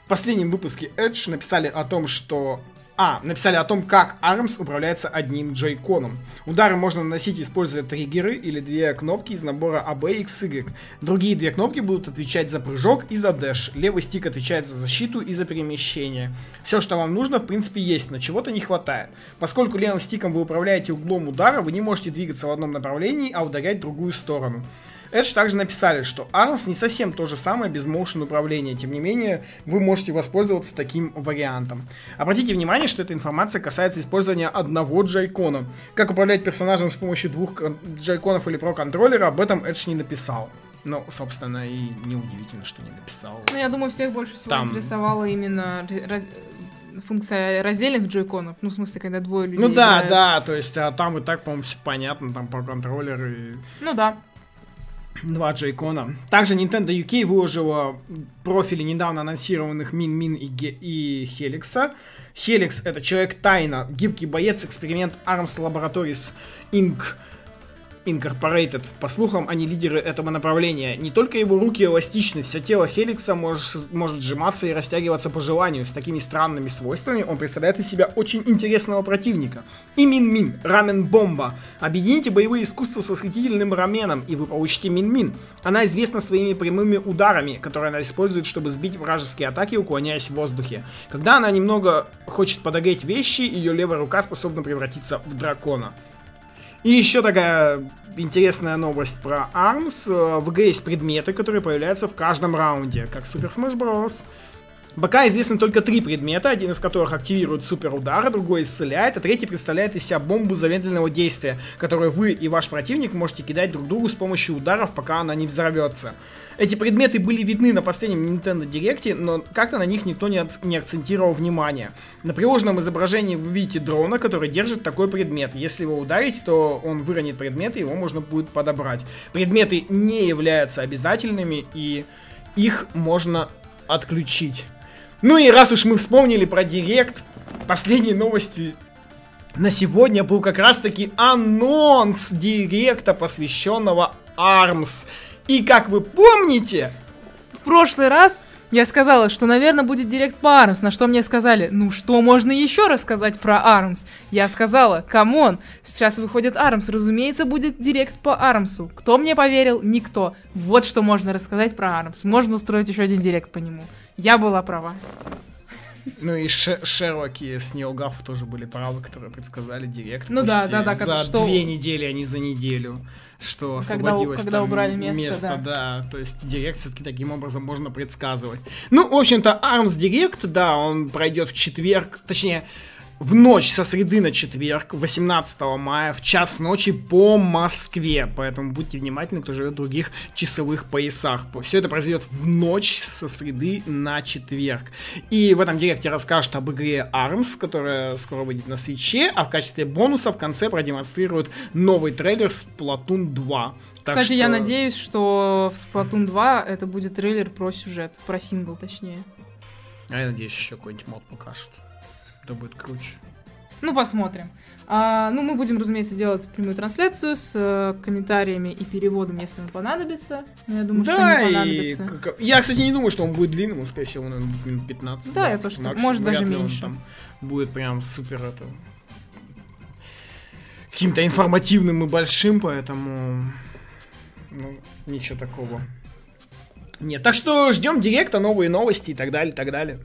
Speaker 2: последнем выпуске Edge написали о том, что а, написали о том, как ARMS управляется одним джойконом. Удары можно наносить, используя триггеры или две кнопки из набора AB и XY. Другие две кнопки будут отвечать за прыжок и за дэш. Левый стик отвечает за защиту и за перемещение. Все, что вам нужно, в принципе, есть, но чего-то не хватает. Поскольку левым стиком вы управляете углом удара, вы не можете двигаться в одном направлении, а ударять в другую сторону. Edge также написали, что ARMS не совсем то же самое без motion управления. Тем не менее, вы можете воспользоваться таким вариантом. Обратите внимание, что эта информация касается использования одного джайкона. Как управлять персонажем с помощью двух джайконов или про контроллера, об этом Edge не написал. Ну, собственно, и неудивительно, что не написал.
Speaker 1: Ну, я думаю, всех больше всего
Speaker 2: Там.
Speaker 1: интересовала именно раз- функция раздельных джойконов. Ну, в смысле, когда двое людей
Speaker 2: Ну да,
Speaker 1: играют.
Speaker 2: да, то есть а там и так, по-моему, все понятно, там про контроллеры и
Speaker 1: Ну да.
Speaker 2: Два джейкона. Также Nintendo UK выложила профили недавно анонсированных Мин Мин и, Ге- и Хеликса. Хеликс это человек-тайна, гибкий боец, эксперимент Arms Laboratories Inc. Incorporated. По слухам, они лидеры этого направления. Не только его руки эластичны, все тело Хеликса может, может сжиматься и растягиваться по желанию. С такими странными свойствами он представляет из себя очень интересного противника. И Мин-Мин, рамен-бомба. Объедините боевые искусства с восхитительным раменом, и вы получите Мин-Мин. Она известна своими прямыми ударами, которые она использует, чтобы сбить вражеские атаки, уклоняясь в воздухе. Когда она немного хочет подогреть вещи, ее левая рука способна превратиться в дракона. И еще такая интересная новость про ARMS. Э, В игре есть предметы, которые появляются в каждом раунде, как Super Smash Bros. Пока известны только три предмета, один из которых активирует супер удар, другой исцеляет, а третий представляет из себя бомбу замедленного действия, которую вы и ваш противник можете кидать друг другу с помощью ударов, пока она не взорвется. Эти предметы были видны на последнем Nintendo Direct, но как-то на них никто не, ак- не акцентировал внимание. На приложенном изображении вы видите дрона, который держит такой предмет. Если его ударить, то он выронит предмет, и его можно будет подобрать. Предметы не являются обязательными, и их можно отключить. Ну и раз уж мы вспомнили про Директ, последней новостью на сегодня был как раз таки анонс Директа, посвященного ARMS. И как вы помните,
Speaker 1: В прошлый раз я сказала, что, наверное, будет директ по ARMS, на что мне сказали, ну что можно еще рассказать про ARMS? Я сказала, come on, сейчас выходит ARMS, разумеется, будет директ по Армсу. Кто мне поверил? Никто. Вот что можно рассказать про ARMS. Можно устроить еще один директ по нему. Я была права.
Speaker 2: Ну и Ше- Шерлоки с Нео Гаффа тоже были правы, которые предсказали Директ.
Speaker 1: Ну да, да, да,
Speaker 2: За
Speaker 1: что-
Speaker 2: две недели, а не за неделю. Что освободилось
Speaker 1: когда
Speaker 2: там
Speaker 1: убрали место,
Speaker 2: да. То есть Директ все-таки таким образом можно предсказывать. Ну, в общем-то, Arms Директ, да, он пройдет в четверг, точнее, в ночь со среды на четверг, 18 мая, в час ночи по Москве. Поэтому будьте внимательны, кто живет в других часовых поясах. Все это произойдет в ночь со среды на четверг. И в этом директе расскажут об игре ARMS, которая скоро выйдет на свече, а в качестве бонуса в конце продемонстрируют новый трейлер с Splatoon 2. Так
Speaker 1: Кстати, я
Speaker 2: что-
Speaker 1: надеюсь, что в Splatoon 2 это будет трейлер про сюжет, про сингл точнее.
Speaker 2: А я надеюсь, еще какой-нибудь мод покажут. Это будет круче.
Speaker 1: Ну, посмотрим. А, ну, мы будем, разумеется, делать прямую трансляцию с э, комментариями и переводом, если он понадобится. Но я думаю, что
Speaker 2: да,
Speaker 1: не
Speaker 2: и
Speaker 1: понадобится.
Speaker 2: как- я, кстати, не думаю, что он будет длинным, он, скорее всего, наверное, будет минут 15.
Speaker 1: Да, я
Speaker 2: 20
Speaker 1: тоже так.
Speaker 2: максимум.
Speaker 1: Может, даже
Speaker 2: он
Speaker 1: меньше.
Speaker 2: там будет прям супер это каким-то информативным и большим, поэтому ну, ничего такого. Нет, так что ждем директа, новые новости и так далее, и так далее.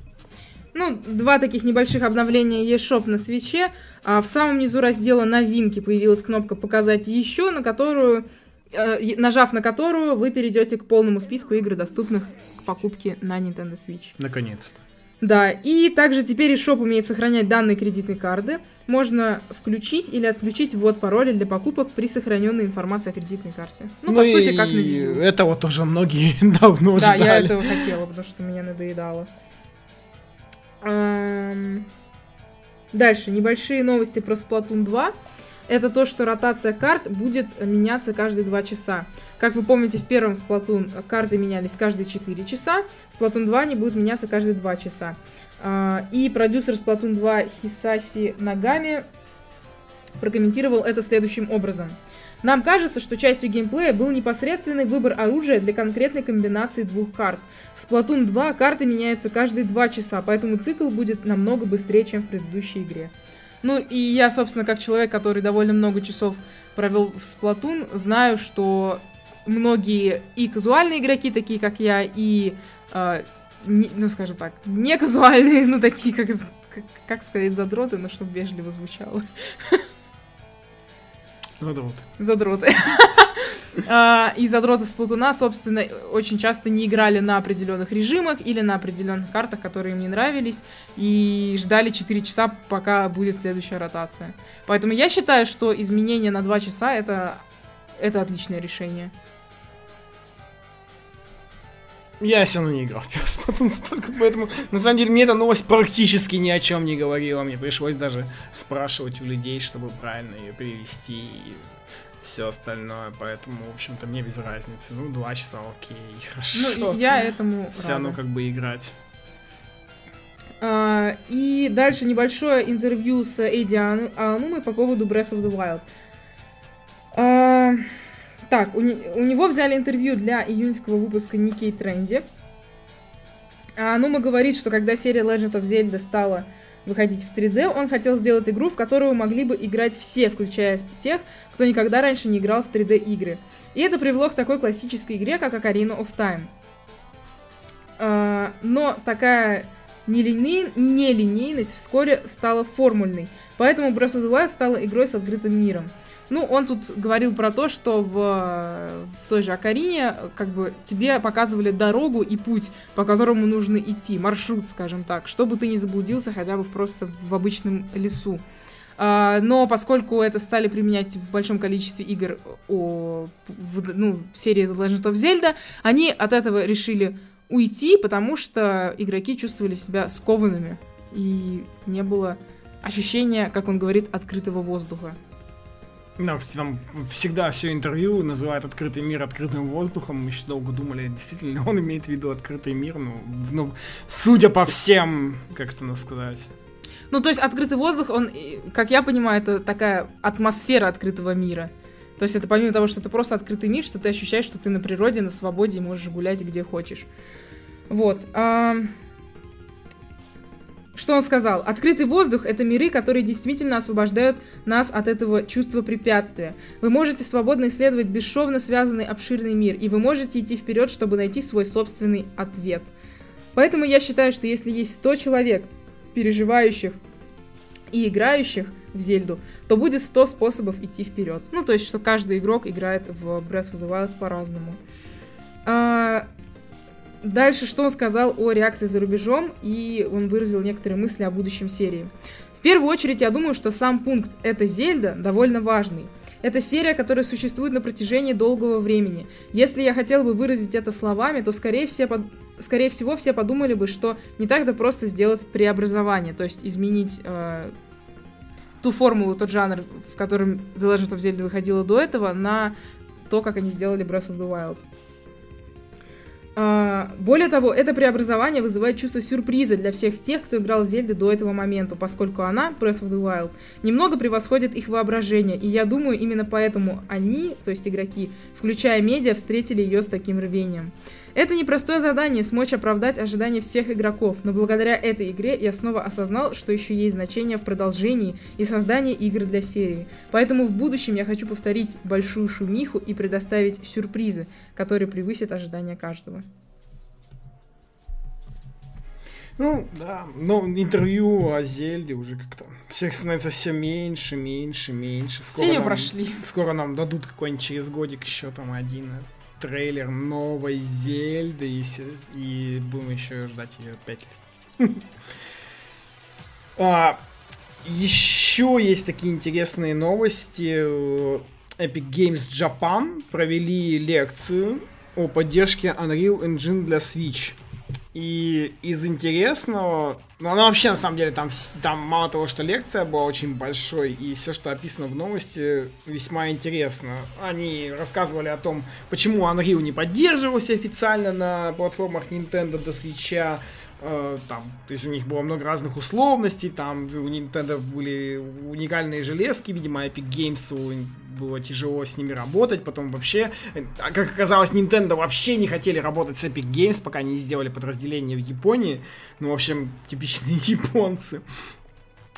Speaker 1: Ну, два таких небольших обновления eShop на свече. А в самом низу раздела новинки появилась кнопка «Показать еще», на которую, э, нажав на которую, вы перейдете к полному списку игр, доступных к покупке на Nintendo Switch.
Speaker 2: Наконец-то.
Speaker 1: Да, и также теперь eShop умеет сохранять данные кредитной карты. Можно включить или отключить ввод пароля для покупок при сохраненной информации о кредитной карте. Ну, по сути, как на Wii U.
Speaker 2: Этого тоже многие давно
Speaker 1: Да,
Speaker 2: ждали.
Speaker 1: я этого хотела, потому что меня надоедало. Дальше, небольшие новости про Splatoon 2. Это то, что ротация карт будет меняться каждые 2 часа. Как вы помните, в первом Splatoon карты менялись каждые 4 часа. В Splatoon 2 они будут меняться каждые 2 часа. А, И продюсер Splatoon 2 Хисаси Нагами прокомментировал это следующим образом. Нам кажется, что частью геймплея был непосредственный выбор оружия для конкретной комбинации двух карт. В Splatoon 2 карты меняются каждые 2 часа, поэтому цикл будет намного быстрее, чем в предыдущей игре. Ну и я, собственно, как человек, который довольно много часов провел в Splatoon, знаю, что многие и казуальные игроки, такие как я, и, э, не, ну скажем так, не казуальные, ну такие как, как, как сказать, задроты, но чтобы вежливо звучало.
Speaker 2: Задроты.
Speaker 1: Задроты. А, и задроты с Платуна, собственно, очень часто не играли на определенных режимах или на определенных картах, которые им не нравились, и ждали 4 часа, пока будет следующая ротация. Поэтому я считаю, что изменение на 2 часа это, это отличное решение.
Speaker 2: Я все равно не играл в Splatoon столько, поэтому на самом деле мне эта новость практически ни о чем не говорила. Мне пришлось даже спрашивать у людей, чтобы правильно ее перевести и все остальное. Поэтому, в общем-то, мне без разницы. Ну, два часа, окей, хорошо.
Speaker 1: Ну, я этому
Speaker 2: Все равно как бы играть.
Speaker 1: А, и дальше небольшое интервью с Эдди Анумой по поводу Breath of the Wild. А, так, у, не, у него взяли интервью для июньского выпуска Никей Тренди. А Нума говорит, что когда серия Legend of Zelda стала выходить в 3D, он хотел сделать игру, в которую могли бы играть все, включая тех, кто никогда раньше не играл в 3D игры. И это привело к такой классической игре, как Ocarina of Time. А, но такая нелиней... нелинейность вскоре стала формульной, поэтому Breath of the Wild стала игрой с открытым миром. Ну, он тут говорил про то, что в, в той же Акарине как бы тебе показывали дорогу и путь, по которому нужно идти, маршрут, скажем так, чтобы ты не заблудился хотя бы просто в обычном лесу. Uh, но поскольку это стали применять в большом количестве игр о, в, ну, серии The Legend of Zelda, они от этого решили уйти, потому что игроки чувствовали себя скованными. И не было ощущения, как он говорит, открытого воздуха.
Speaker 2: Да, кстати, там всегда все интервью называют открытый мир открытым воздухом. Мы еще долго думали, действительно он имеет в виду открытый мир. Ну, ну судя по всем, как это надо сказать.
Speaker 1: Ну, то есть открытый воздух, он, как я понимаю, это такая атмосфера открытого мира. То есть это помимо того, что это просто открытый мир, что ты ощущаешь, что ты на природе, на свободе и можешь гулять где хочешь. Вот. А... Что он сказал? Открытый воздух — это миры, которые действительно освобождают нас от этого чувства препятствия. Вы можете свободно исследовать бесшовно связанный обширный мир, и вы можете идти вперед, чтобы найти свой собственный ответ. Поэтому я считаю, что если есть 100 человек, переживающих и играющих в Зельду, то будет 100 способов идти вперед. Ну, то есть, что каждый игрок играет в Breath of the Wild по-разному. Дальше, что он сказал о реакции за рубежом, и он выразил некоторые мысли о будущем серии. В первую очередь, я думаю, что сам пункт «Это Зельда» довольно важный. Это серия, которая существует на протяжении долгого времени. Если я хотел бы выразить это словами, то скорее, все под... скорее всего все подумали бы, что не так-то просто сделать преобразование, то есть изменить э, ту формулу, тот жанр, в котором The Legend of Zelda выходила до этого, на то, как они сделали Breath of the Wild. А, более того, это преобразование вызывает чувство сюрприза для всех тех, кто играл в Зельды до этого момента, поскольку она, Breath of the Wild, немного превосходит их воображение, и я думаю, именно поэтому они, то есть игроки, включая медиа, встретили ее с таким рвением. Это непростое задание смочь оправдать ожидания всех игроков, но благодаря этой игре я снова осознал, что еще есть значение в продолжении и создании игр для серии. Поэтому в будущем я хочу повторить большую шумиху и предоставить сюрпризы, которые превысят ожидания каждого.
Speaker 2: Ну, да, но интервью о Зельде уже как-то всех становится все меньше, меньше, меньше.
Speaker 1: Скоро все нам, прошли.
Speaker 2: Скоро нам дадут какой-нибудь через годик еще там один трейлер новой Зельды, и, все, и будем еще ждать ее 5 лет. а, еще есть такие интересные новости. Epic Games Japan провели лекцию о поддержке Unreal Engine для Switch. И из интересного, ну она вообще на самом деле там, там мало того, что лекция была очень большой, и все, что описано в новости, весьма интересно. Они рассказывали о том, почему Unreal не поддерживался официально на платформах Nintendo до Switch, Э, там, то есть у них было много разных условностей, там у Nintendo были уникальные железки, видимо, Epic Games было тяжело с ними работать, потом вообще, а как оказалось, Nintendo вообще не хотели работать с Epic Games, пока не сделали подразделение в Японии, ну, в общем, типичные японцы.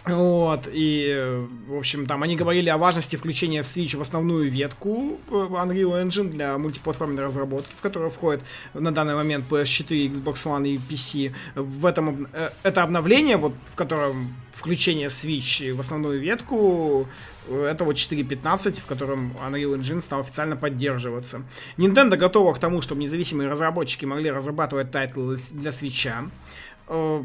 Speaker 2: Вот, и, в общем, там они говорили о важности включения в Switch в основную ветку э, Unreal Engine для мультиплатформенной разработки, в которую входит на данный момент PS4, Xbox One и PC. В этом, э, это обновление, вот, в котором включение Switch в основную ветку, это вот 4.15, в котором Unreal Engine стал официально поддерживаться. Nintendo готова к тому, чтобы независимые разработчики могли разрабатывать тайтлы для э,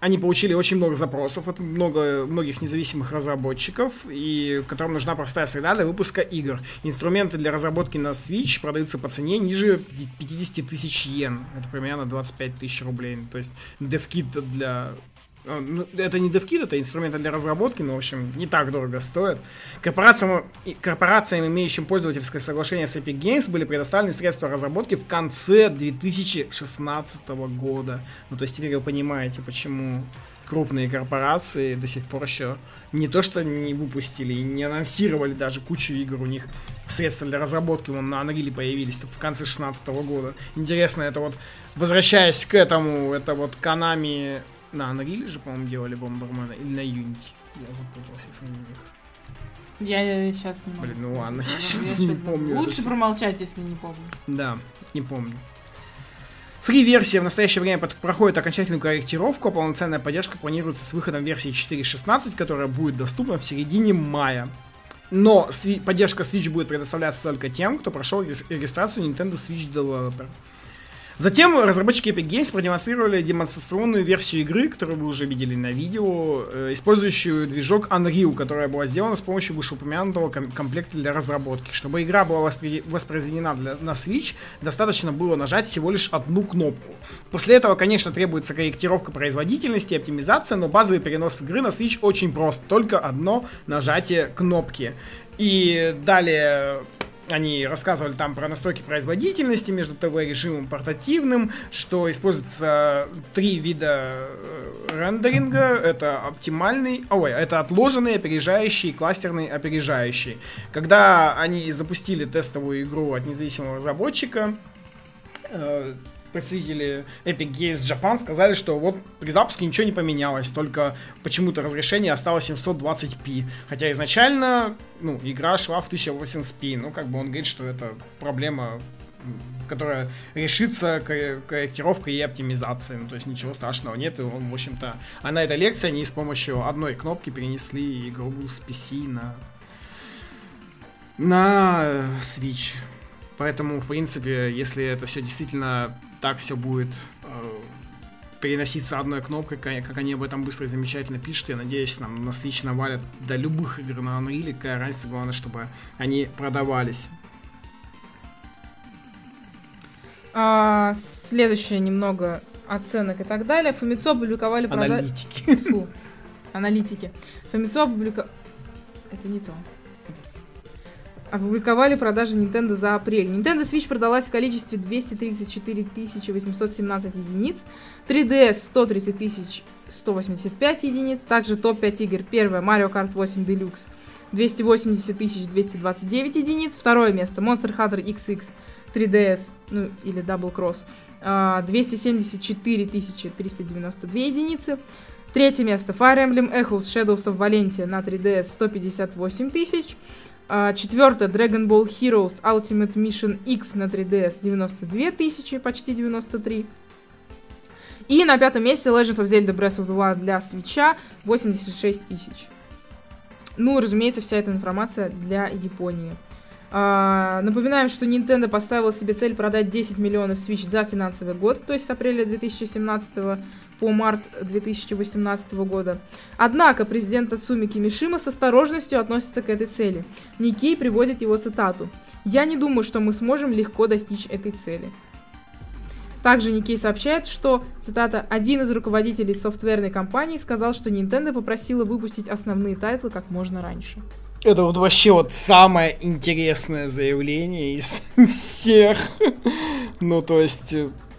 Speaker 2: они получили очень много запросов от много, многих независимых разработчиков, и которым нужна простая среда для выпуска игр. Инструменты для разработки на Switch продаются по цене ниже 50 тысяч йен. Это примерно 25 тысяч рублей. То есть DevKit для это не DevKit, это инструменты для разработки, но, в общем, не так дорого стоит. Корпорациям, корпорациям, имеющим пользовательское соглашение с Epic Games, были предоставлены средства разработки в конце 2016 года. Ну, то есть теперь вы понимаете, почему крупные корпорации до сих пор еще не то что не выпустили, не анонсировали даже кучу игр у них средства для разработки вон на Unreal появились только в конце 2016 года. Интересно, это вот, возвращаясь к этому, это вот Konami на Unreal же, по-моему, делали Бомбермена или на Unity. Я запутался с ними.
Speaker 1: Я сейчас не
Speaker 2: могу. Блин, ну ладно,
Speaker 1: я не помню. Лучше промолчать, если не помню.
Speaker 2: Да, не помню. Фри-версия в настоящее время проходит окончательную корректировку, а полноценная поддержка планируется с выходом версии 4.16, которая будет доступна в середине мая. Но поддержка Switch будет предоставляться только тем, кто прошел регистрацию Nintendo Switch Developer. Затем разработчики Epic Games продемонстрировали демонстрационную версию игры, которую вы уже видели на видео, э, использующую движок Unreal, которая была сделана с помощью вышеупомянутого ком- комплекта для разработки. Чтобы игра была воспри- воспроизведена для- на Switch, достаточно было нажать всего лишь одну кнопку. После этого, конечно, требуется корректировка производительности и оптимизация, но базовый перенос игры на Switch очень прост. Только одно нажатие кнопки. И далее они рассказывали там про настройки производительности между ТВ-режимом и портативным, что используется три вида э, рендеринга. Это оптимальный, ой, это отложенный, опережающий, кластерный, опережающий. Когда они запустили тестовую игру от независимого разработчика, э, представители Epic Games Japan сказали, что вот при запуске ничего не поменялось, только почему-то разрешение осталось 720p. Хотя изначально, ну, игра шла в 1080p. Ну, как бы он говорит, что это проблема которая решится корректировкой и оптимизацией. Ну, то есть ничего страшного нет. И он, в общем-то, а на этой лекции они с помощью одной кнопки перенесли игру с PC на на Switch. Поэтому, в принципе, если это все действительно так все будет э, переноситься одной кнопкой, как они об этом быстро и замечательно пишут. Я надеюсь, нам на Switch навалят до любых игр на Unreal. Какая разница, главное, чтобы они продавались.
Speaker 1: А, следующее немного оценок и так далее. Фомицо опубликовали
Speaker 2: продажи... Аналитики.
Speaker 1: Аналитики. Фомицо опубликовали... Это не то опубликовали продажи Nintendo за апрель. Nintendo Switch продалась в количестве 234 817 единиц, 3DS 130 185 единиц, также топ-5 игр. Первое Mario Kart 8 Deluxe 280 229 единиц, второе место Monster Hunter XX 3DS, ну или Double Cross 274 392 единицы. Третье место Fire Emblem Echoes Shadows of Valentia на 3DS 158 тысяч. А, четвертое, Dragon Ball Heroes Ultimate Mission X на 3DS 92 тысячи, почти 93. И на пятом месте Legend of Zelda Breath of the Wild для Switch 86 тысяч. Ну разумеется, вся эта информация для Японии. А, напоминаем, что Nintendo поставила себе цель продать 10 миллионов Switch за финансовый год, то есть с апреля 2017 по март 2018 года. Однако президент Ацуми Кимишима с осторожностью относится к этой цели. Никей приводит его цитату. «Я не думаю, что мы сможем легко достичь этой цели». Также Nikkei сообщает, что, цитата, «один из руководителей софтверной компании сказал, что Nintendo попросила выпустить основные тайтлы как можно раньше».
Speaker 2: Это вот вообще вот самое интересное заявление из всех. Ну, то есть,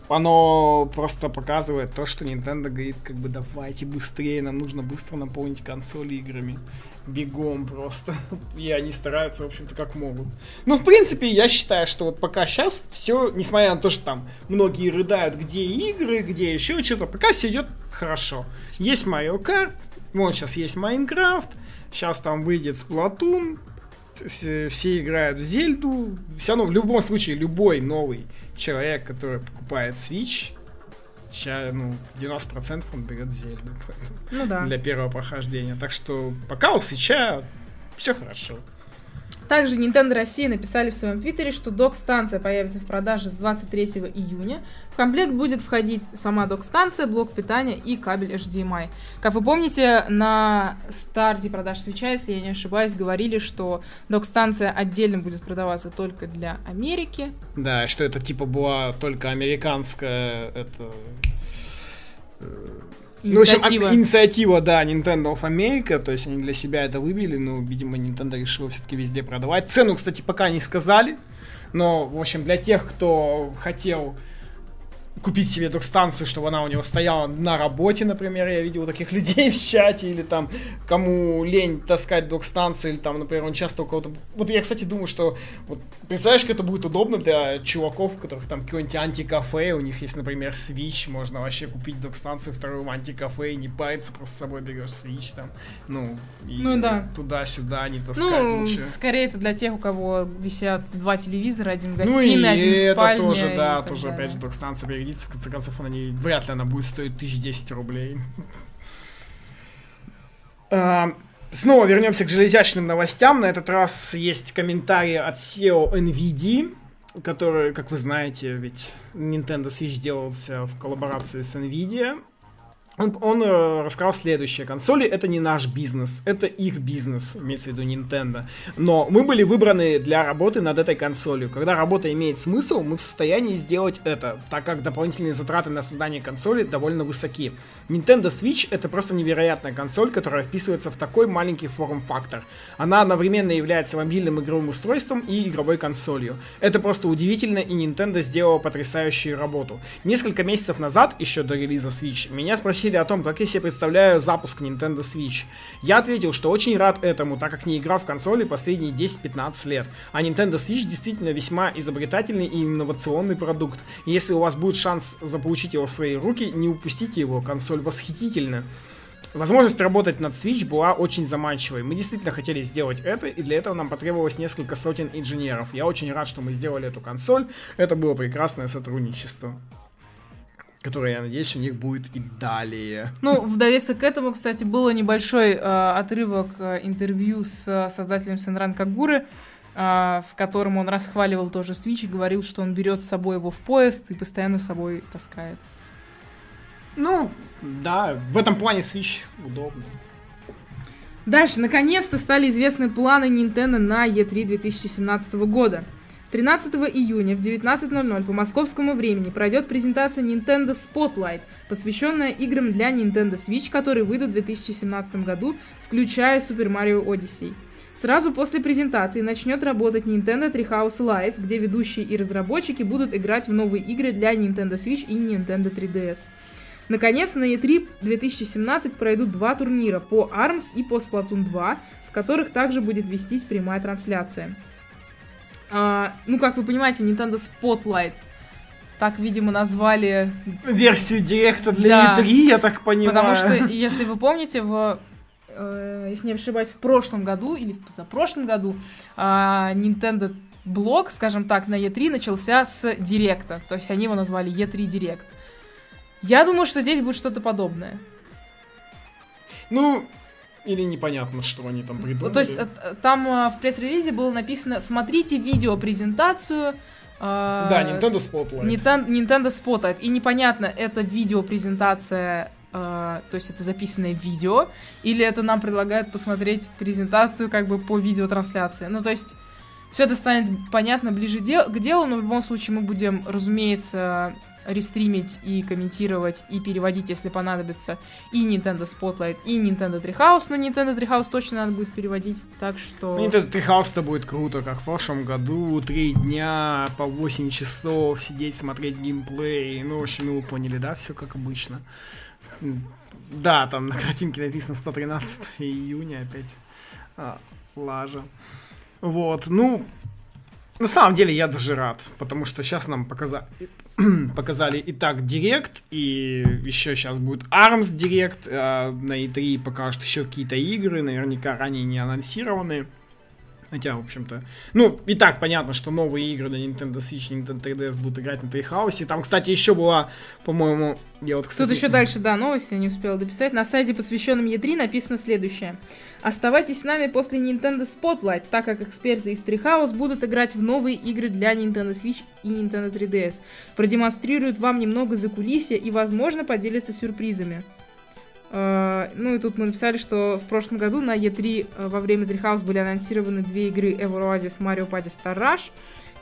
Speaker 2: оно просто показывает то, что Nintendo говорит, как бы давайте быстрее, нам нужно быстро наполнить консоли играми. Бегом просто. И они стараются, в общем-то, как могут. Ну, в принципе, я считаю, что вот пока сейчас все, несмотря на то, что там многие рыдают, где игры, где еще что-то, пока все идет хорошо. Есть Mario Kart, вот сейчас есть Майнкрафт, сейчас там выйдет Splatoon, все, все играют в Зельду. Все равно, в любом случае, любой новый человек, который покупает Switch, сейчас, ну, 90% он берет Зельду. Ну да. Для первого прохождения. Так что пока у Свеча все хорошо.
Speaker 1: Также Nintendo Россия написали в своем твиттере, что док-станция появится в продаже с 23 июня. В комплект будет входить сама док-станция, блок питания и кабель HDMI. Как вы помните, на старте продаж свеча, если я не ошибаюсь, говорили, что док-станция отдельно будет продаваться только для Америки.
Speaker 2: Да, что это типа была только американская это э, ну, в общем, инициатива, да, Nintendo of America, то есть они для себя это выбили, но, видимо, Nintendo решила все-таки везде продавать. Цену, кстати, пока не сказали, но, в общем, для тех, кто хотел купить себе док-станцию, чтобы она у него стояла на работе, например, я видел таких людей в чате, или там, кому лень таскать док-станцию, или там, например, он часто у кого-то... Вот я, кстати, думаю, что, вот, представляешь, как это будет удобно для чуваков, у которых там какое-нибудь антикафе, у них есть, например, Switch, можно вообще купить док-станцию вторую в антикафе и не париться, просто с собой берешь Switch там, ну, и ну, да. туда-сюда не таскать.
Speaker 1: Ну, лучше. скорее это для тех, у кого висят два телевизора, один в гостиной, ну, и один в спальне.
Speaker 2: это тоже, да, тоже, опять же, док-станция пригодится, в конце концов, она не, вряд ли она будет стоить 1010 рублей. А, снова вернемся к железячным новостям. На этот раз есть комментарии от SEO NVIDIA, который, как вы знаете, ведь Nintendo Switch делался в коллаборации с NVIDIA. Он, он э, рассказал следующее. Консоли это не наш бизнес, это их бизнес, имеется в виду Nintendo. Но мы были выбраны для работы над этой консолью. Когда работа имеет смысл, мы в состоянии сделать это, так как дополнительные затраты на создание консоли довольно высоки. Nintendo Switch это просто невероятная консоль, которая вписывается в такой маленький форм-фактор. Она одновременно является мобильным игровым устройством и игровой консолью. Это просто удивительно, и Nintendo сделала потрясающую работу. Несколько месяцев назад, еще до релиза Switch, меня спросили спросили о том, как я себе представляю запуск Nintendo Switch. Я ответил, что очень рад этому, так как не играл в консоли последние 10-15 лет. А Nintendo Switch действительно весьма изобретательный и инновационный продукт. И если у вас будет шанс заполучить его в свои руки, не упустите его, консоль восхитительна. Возможность работать над Switch была очень заманчивой. Мы действительно хотели сделать это, и для этого нам потребовалось несколько сотен инженеров. Я очень рад, что мы сделали эту консоль. Это было прекрасное сотрудничество которая, я надеюсь, у них будет и далее.
Speaker 1: Ну, в довесок к этому, кстати, было небольшой э, отрывок э, интервью с э, создателем Сенран Кагуры, э, в котором он расхваливал тоже Switch и говорил, что он берет с собой его в поезд и постоянно с собой таскает.
Speaker 2: Ну, да, в этом плане Switch удобно.
Speaker 1: Дальше, наконец-то стали известны планы Nintendo на E3 2017 года. 13 июня в 19.00 по московскому времени пройдет презентация Nintendo Spotlight, посвященная играм для Nintendo Switch, которые выйдут в 2017 году, включая Super Mario Odyssey. Сразу после презентации начнет работать Nintendo Treehouse Live, где ведущие и разработчики будут играть в новые игры для Nintendo Switch и Nintendo 3DS. Наконец, на E3 2017 пройдут два турнира по ARMS и по Splatoon 2, с которых также будет вестись прямая трансляция. А, ну, как вы понимаете, Nintendo Spotlight. Так, видимо, назвали...
Speaker 2: Версию директа для да, E3, я так понимаю.
Speaker 1: Потому что, если вы помните, в э, если не ошибаюсь, в прошлом году или в позапрошлом году э, Nintendo блог, скажем так, на E3 начался с директа. То есть они его назвали E3 Direct. Я думаю, что здесь будет что-то подобное.
Speaker 2: Ну, или непонятно, что они там придумали.
Speaker 1: То есть э, там э, в пресс-релизе было написано «Смотрите видеопрезентацию».
Speaker 2: Э, да, Nintendo Spotlight.
Speaker 1: Nintendo Spotlight. И непонятно, это видеопрезентация Uh, то есть это записанное видео, или это нам предлагают посмотреть презентацию как бы по видеотрансляции. Ну, то есть Все это станет понятно ближе дел- к делу, но в любом случае мы будем, разумеется, рестримить и комментировать и переводить, если понадобится, и Nintendo Spotlight, и Nintendo Treehouse, но Nintendo Treehouse точно надо будет переводить, так что...
Speaker 2: Ну, Nintendo Treehouse-то будет круто, как в прошлом году, три дня по 8 часов сидеть, смотреть геймплей, ну, в общем, ну, вы поняли, да, все как обычно. Да, там на картинке написано 113 июня опять. А, лажа. Вот, ну, на самом деле я даже рад, потому что сейчас нам показали, показали и так Директ, и еще сейчас будет ARMS Директ, а на E3 покажут еще какие-то игры, наверняка ранее не анонсированные. Хотя, в общем-то... Ну, и так понятно, что новые игры на Nintendo Switch, Nintendo 3DS будут играть на Treehouse. Там, кстати, еще была, по-моему... Я вот, кстати...
Speaker 1: Тут еще дальше, да, новости я не успела дописать. На сайте, посвященном E3, написано следующее. Оставайтесь с нами после Nintendo Spotlight, так как эксперты из Treehouse будут играть в новые игры для Nintendo Switch и Nintendo 3DS. Продемонстрируют вам немного за закулисья и, возможно, поделятся сюрпризами. Uh, ну и тут мы написали, что в прошлом году на E3 uh, во время Treehouse были анонсированы две игры Ever Oasis Mario Party Star Rush.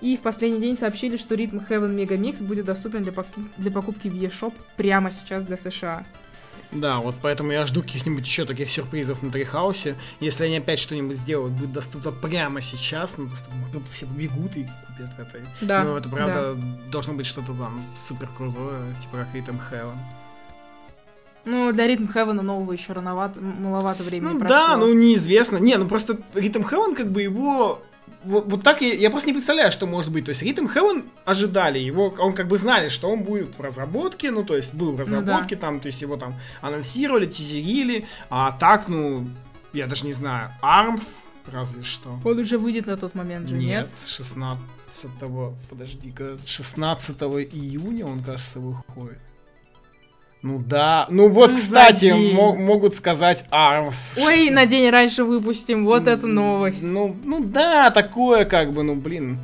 Speaker 1: И в последний день сообщили, что Rhythm Heaven Mega Mix будет доступен для, пок- для покупки в eShop прямо сейчас для США.
Speaker 2: Да, вот поэтому я жду каких-нибудь еще таких сюрпризов на Трихаусе. Если они опять что-нибудь сделают, будет доступно прямо сейчас, ну просто все побегут и купят это.
Speaker 1: Да.
Speaker 2: Ну это правда да. должно быть что-то там супер крутое, типа как Rhythm Heaven.
Speaker 1: Ну, для Ритм Хевена нового еще рановато, маловато времени
Speaker 2: Ну
Speaker 1: прошло.
Speaker 2: да, ну неизвестно. Не, ну просто Ритм Heaven как бы его... Вот, вот так я, я просто не представляю, что может быть. То есть Ритм Heaven ожидали его, он как бы знали, что он будет в разработке, ну то есть был в разработке
Speaker 1: Ну да.
Speaker 2: там, то есть его там анонсировали, тизерили, а так, ну, я даже не знаю, ARMS разве что.
Speaker 1: Он уже выйдет на тот момент же, нет?
Speaker 2: Нет, 16 подожди-ка, 16 июня он, кажется, выходит. Ну да. Ну вот,
Speaker 1: Ну,
Speaker 2: кстати, мо- могут сказать ARMS.
Speaker 1: Ой, на день раньше выпустим, вот это
Speaker 2: М,
Speaker 1: новость.
Speaker 2: Ну, ну да, такое как бы, ну блин.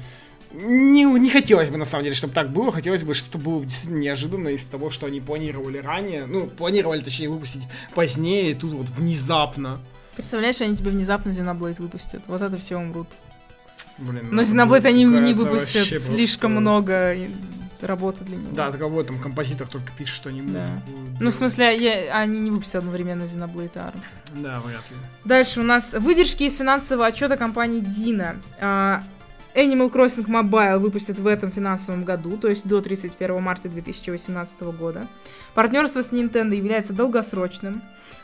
Speaker 2: Не, не хотелось бы, на самом деле, чтобы так было. Хотелось бы, что-то было действительно неожиданно из того, что они планировали ранее. Ну, планировали, точнее, выпустить позднее, и тут вот внезапно.
Speaker 1: Представляешь, они тебе внезапно Xenoblade выпустят. Вот это все умрут.
Speaker 2: Блин,
Speaker 1: Но
Speaker 2: ну,
Speaker 1: Xenoblade они не выпустят, слишком
Speaker 2: просто-
Speaker 1: много работы для него.
Speaker 2: Да, так вот там композитор только пишет, что они
Speaker 1: Да.
Speaker 2: музыку.
Speaker 1: Ну, в смысле, я- они не выпустят одновременно Xenoblade и ARMS.
Speaker 2: Да, вряд ли.
Speaker 1: Дальше у нас выдержки из финансового отчета компании Dina. А, Animal Crossing Mobile выпустят в этом финансовом году, то есть до 31 марта 2018 года. Партнерство с Nintendo является долгосрочным.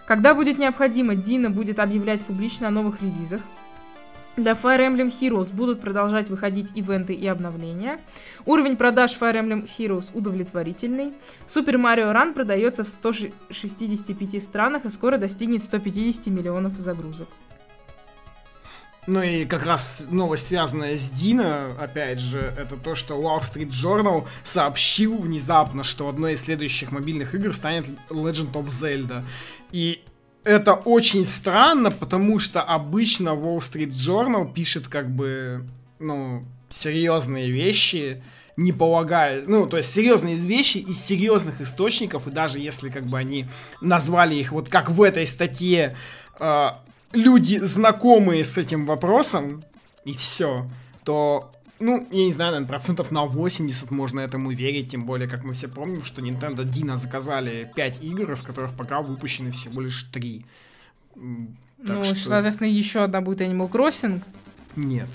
Speaker 1: Когда будет необходимо, Dina будет объявлять публично о новых релизах. Для Fire Emblem Heroes будут продолжать выходить ивенты и обновления. Уровень продаж Fire Emblem Heroes удовлетворительный. Super Mario Run продается в 165 странах и скоро достигнет 150 миллионов загрузок.
Speaker 2: Ну и как раз новость, связанная с Дина, опять же, это то, что Wall Street Journal сообщил внезапно, что одной из следующих мобильных игр станет Legend of Zelda. И это очень странно, потому что обычно Wall Street Journal пишет как бы, ну, серьезные вещи, не полагая, ну, то есть серьезные вещи из серьезных источников, и даже если как бы они назвали их вот как в этой статье э, люди, знакомые с этим вопросом, и все, то, ну, я не знаю, наверное, процентов на 80 можно этому верить, тем более, как мы все помним, что Nintendo Dino заказали 5 игр, из которых пока выпущены всего лишь 3. Так
Speaker 1: ну,
Speaker 2: что-
Speaker 1: соответственно, еще одна будет Animal Crossing.
Speaker 2: Нет.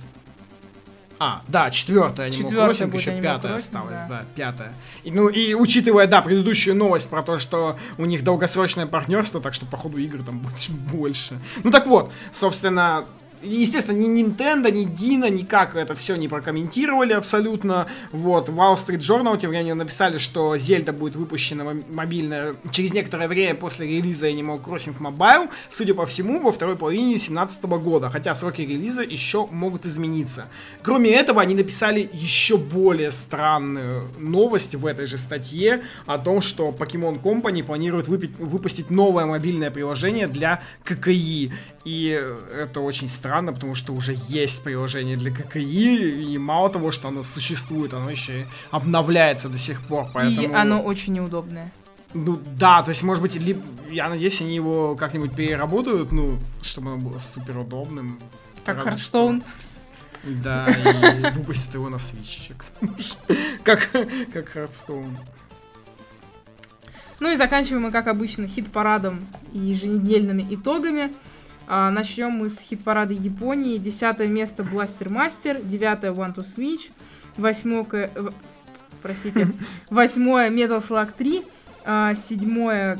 Speaker 2: А, да, четвертая Animal
Speaker 1: Четвёртая
Speaker 2: Crossing, еще
Speaker 1: Animal
Speaker 2: пятая
Speaker 1: Crossing,
Speaker 2: осталась,
Speaker 1: да.
Speaker 2: да. пятая. И, ну и учитывая, да, предыдущую новость про то, что у них долгосрочное партнерство, так что, походу, игр там будет больше. Ну так вот, собственно, естественно, ни Nintendo, ни Dino никак это все не прокомментировали абсолютно. Вот, Wall Street Journal тем временем написали, что Зельда будет выпущена мо- мобильная через некоторое время после релиза Animal Crossing Mobile, судя по всему, во второй половине 2017 года, хотя сроки релиза еще могут измениться. Кроме этого, они написали еще более странную новость в этой же статье о том, что Pokemon Company планирует выпи- выпустить новое мобильное приложение для ККИ. И это очень странно, потому что уже есть приложение для ККИ, и мало того, что оно существует, оно еще и обновляется до сих пор. Поэтому...
Speaker 1: И оно очень неудобное.
Speaker 2: Ну да, то есть, может быть, либо, я надеюсь, они его как-нибудь переработают, ну, чтобы оно было супер удобным.
Speaker 1: Как Hearthstone.
Speaker 2: Да, и выпустят его на свече. Как, как Hearthstone.
Speaker 1: Ну и заканчиваем мы, как обычно, хит-парадом и еженедельными итогами. А, начнем мы с хит-парада Японии. Десятое место Blaster Master, девятое One to Switch, восьмое... Простите, восьмое Metal Slug 3, а, седьмое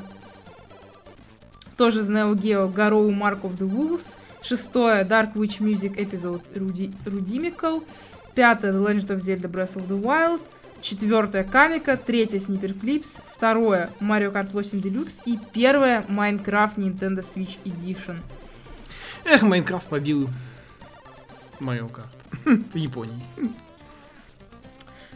Speaker 1: тоже из Neo Geo Garou Mark of the Wolves, шестое Dark Witch Music Episode Rudimical, пятое The Legend of Zelda Breath of the Wild, четвертое Камика, третье Sniper Clips, второе Mario Kart 8 Deluxe и первое Minecraft Nintendo Switch Edition.
Speaker 2: Эх, Майнкрафт побил Марио Карт в Японии.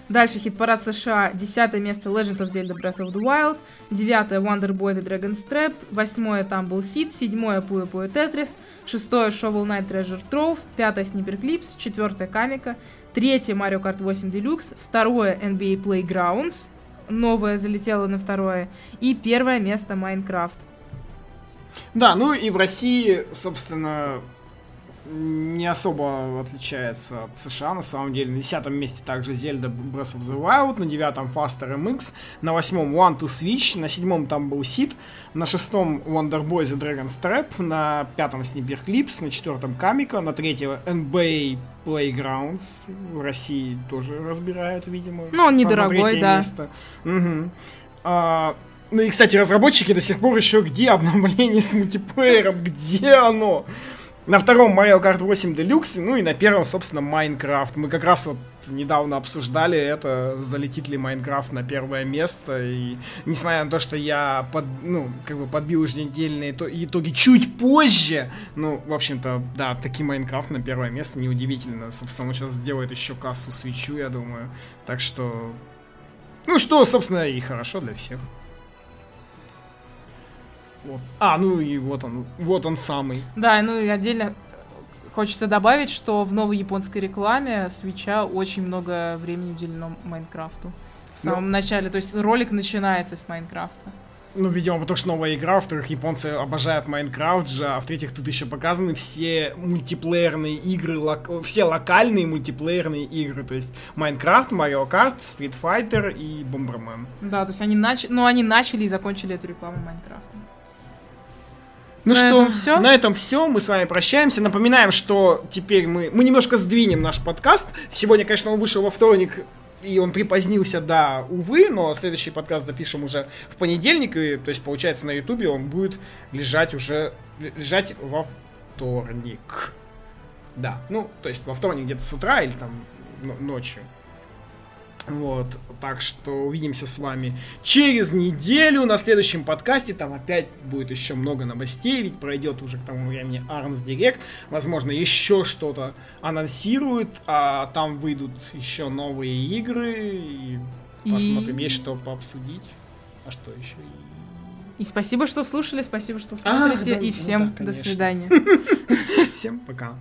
Speaker 1: Дальше хит-парад США. Десятое место Legend of Zelda Breath of the Wild. Девятое Wonder Boy The Dragon's Trap. Восьмое Tumble Seed. Седьмое Puyo Puyo Tetris. Шестое Shovel Knight Treasure Trove. Пятое Sniper Clips. Четвертое Камика. Третье Mario Kart 8 Deluxe. Второе NBA Playgrounds. Новое залетело на второе. И первое место Minecraft.
Speaker 2: Да, ну и в России, собственно, не особо отличается от США, на самом деле. На десятом месте также Zelda Breath of the Wild, на девятом Faster MX, на восьмом One to Switch, на седьмом там был Seed, на шестом Wonder Boy The Dragon's Trap, на пятом Sniper Clips, на четвертом Камика, на третьем NBA Playgrounds. В России тоже разбирают, видимо.
Speaker 1: Ну, он недорогой, да.
Speaker 2: Место. Угу. А, ну и, кстати, разработчики до сих пор еще где обновление с мультиплеером? Где оно? На втором Mario Kart 8 Deluxe, ну и на первом, собственно, Minecraft. Мы как раз вот недавно обсуждали это, залетит ли Майнкрафт на первое место. И несмотря на то, что я под, ну, как бы подбил еженедельные итоги чуть позже, ну, в общем-то, да, таки Майнкрафт на первое место, неудивительно. Собственно, он сейчас сделает еще кассу свечу, я думаю. Так что, ну что, собственно, и хорошо для всех. Вот. А, ну и вот он, вот он самый.
Speaker 1: Да, ну и отдельно хочется добавить, что в новой японской рекламе свеча очень много времени уделено Майнкрафту. В самом ну, начале, то есть ролик начинается с Майнкрафта.
Speaker 2: Ну, видимо, потому что новая игра, во-вторых, японцы обожают Майнкрафт же, а в-третьих, тут еще показаны все мультиплеерные игры, лок... все локальные мультиплеерные игры, то есть Майнкрафт, Марио Карт, Стрит Файтер и Бомбермен.
Speaker 1: Да, то есть они, нач... ну, они начали и закончили эту рекламу Майнкрафта.
Speaker 2: Ну на что, этом все? на этом все. Мы с вами прощаемся. Напоминаем, что теперь мы, мы немножко сдвинем наш подкаст. Сегодня, конечно, он вышел во вторник, и он припозднился, да, увы, но следующий подкаст запишем уже в понедельник, и, то есть, получается, на ютубе он будет лежать уже, лежать во вторник. Да, ну, то есть во вторник где-то с утра или там ночью. Вот, так что увидимся с вами через неделю на следующем подкасте. Там опять будет еще много новостей, ведь пройдет уже к тому времени Arms Direct. Возможно, еще что-то анонсируют, а там выйдут еще новые игры. И, и... посмотрим, есть что пообсудить. А что еще?
Speaker 1: И спасибо, что слушали, спасибо, что смотрите, а, да, и всем ну, да, до свидания.
Speaker 2: Всем пока.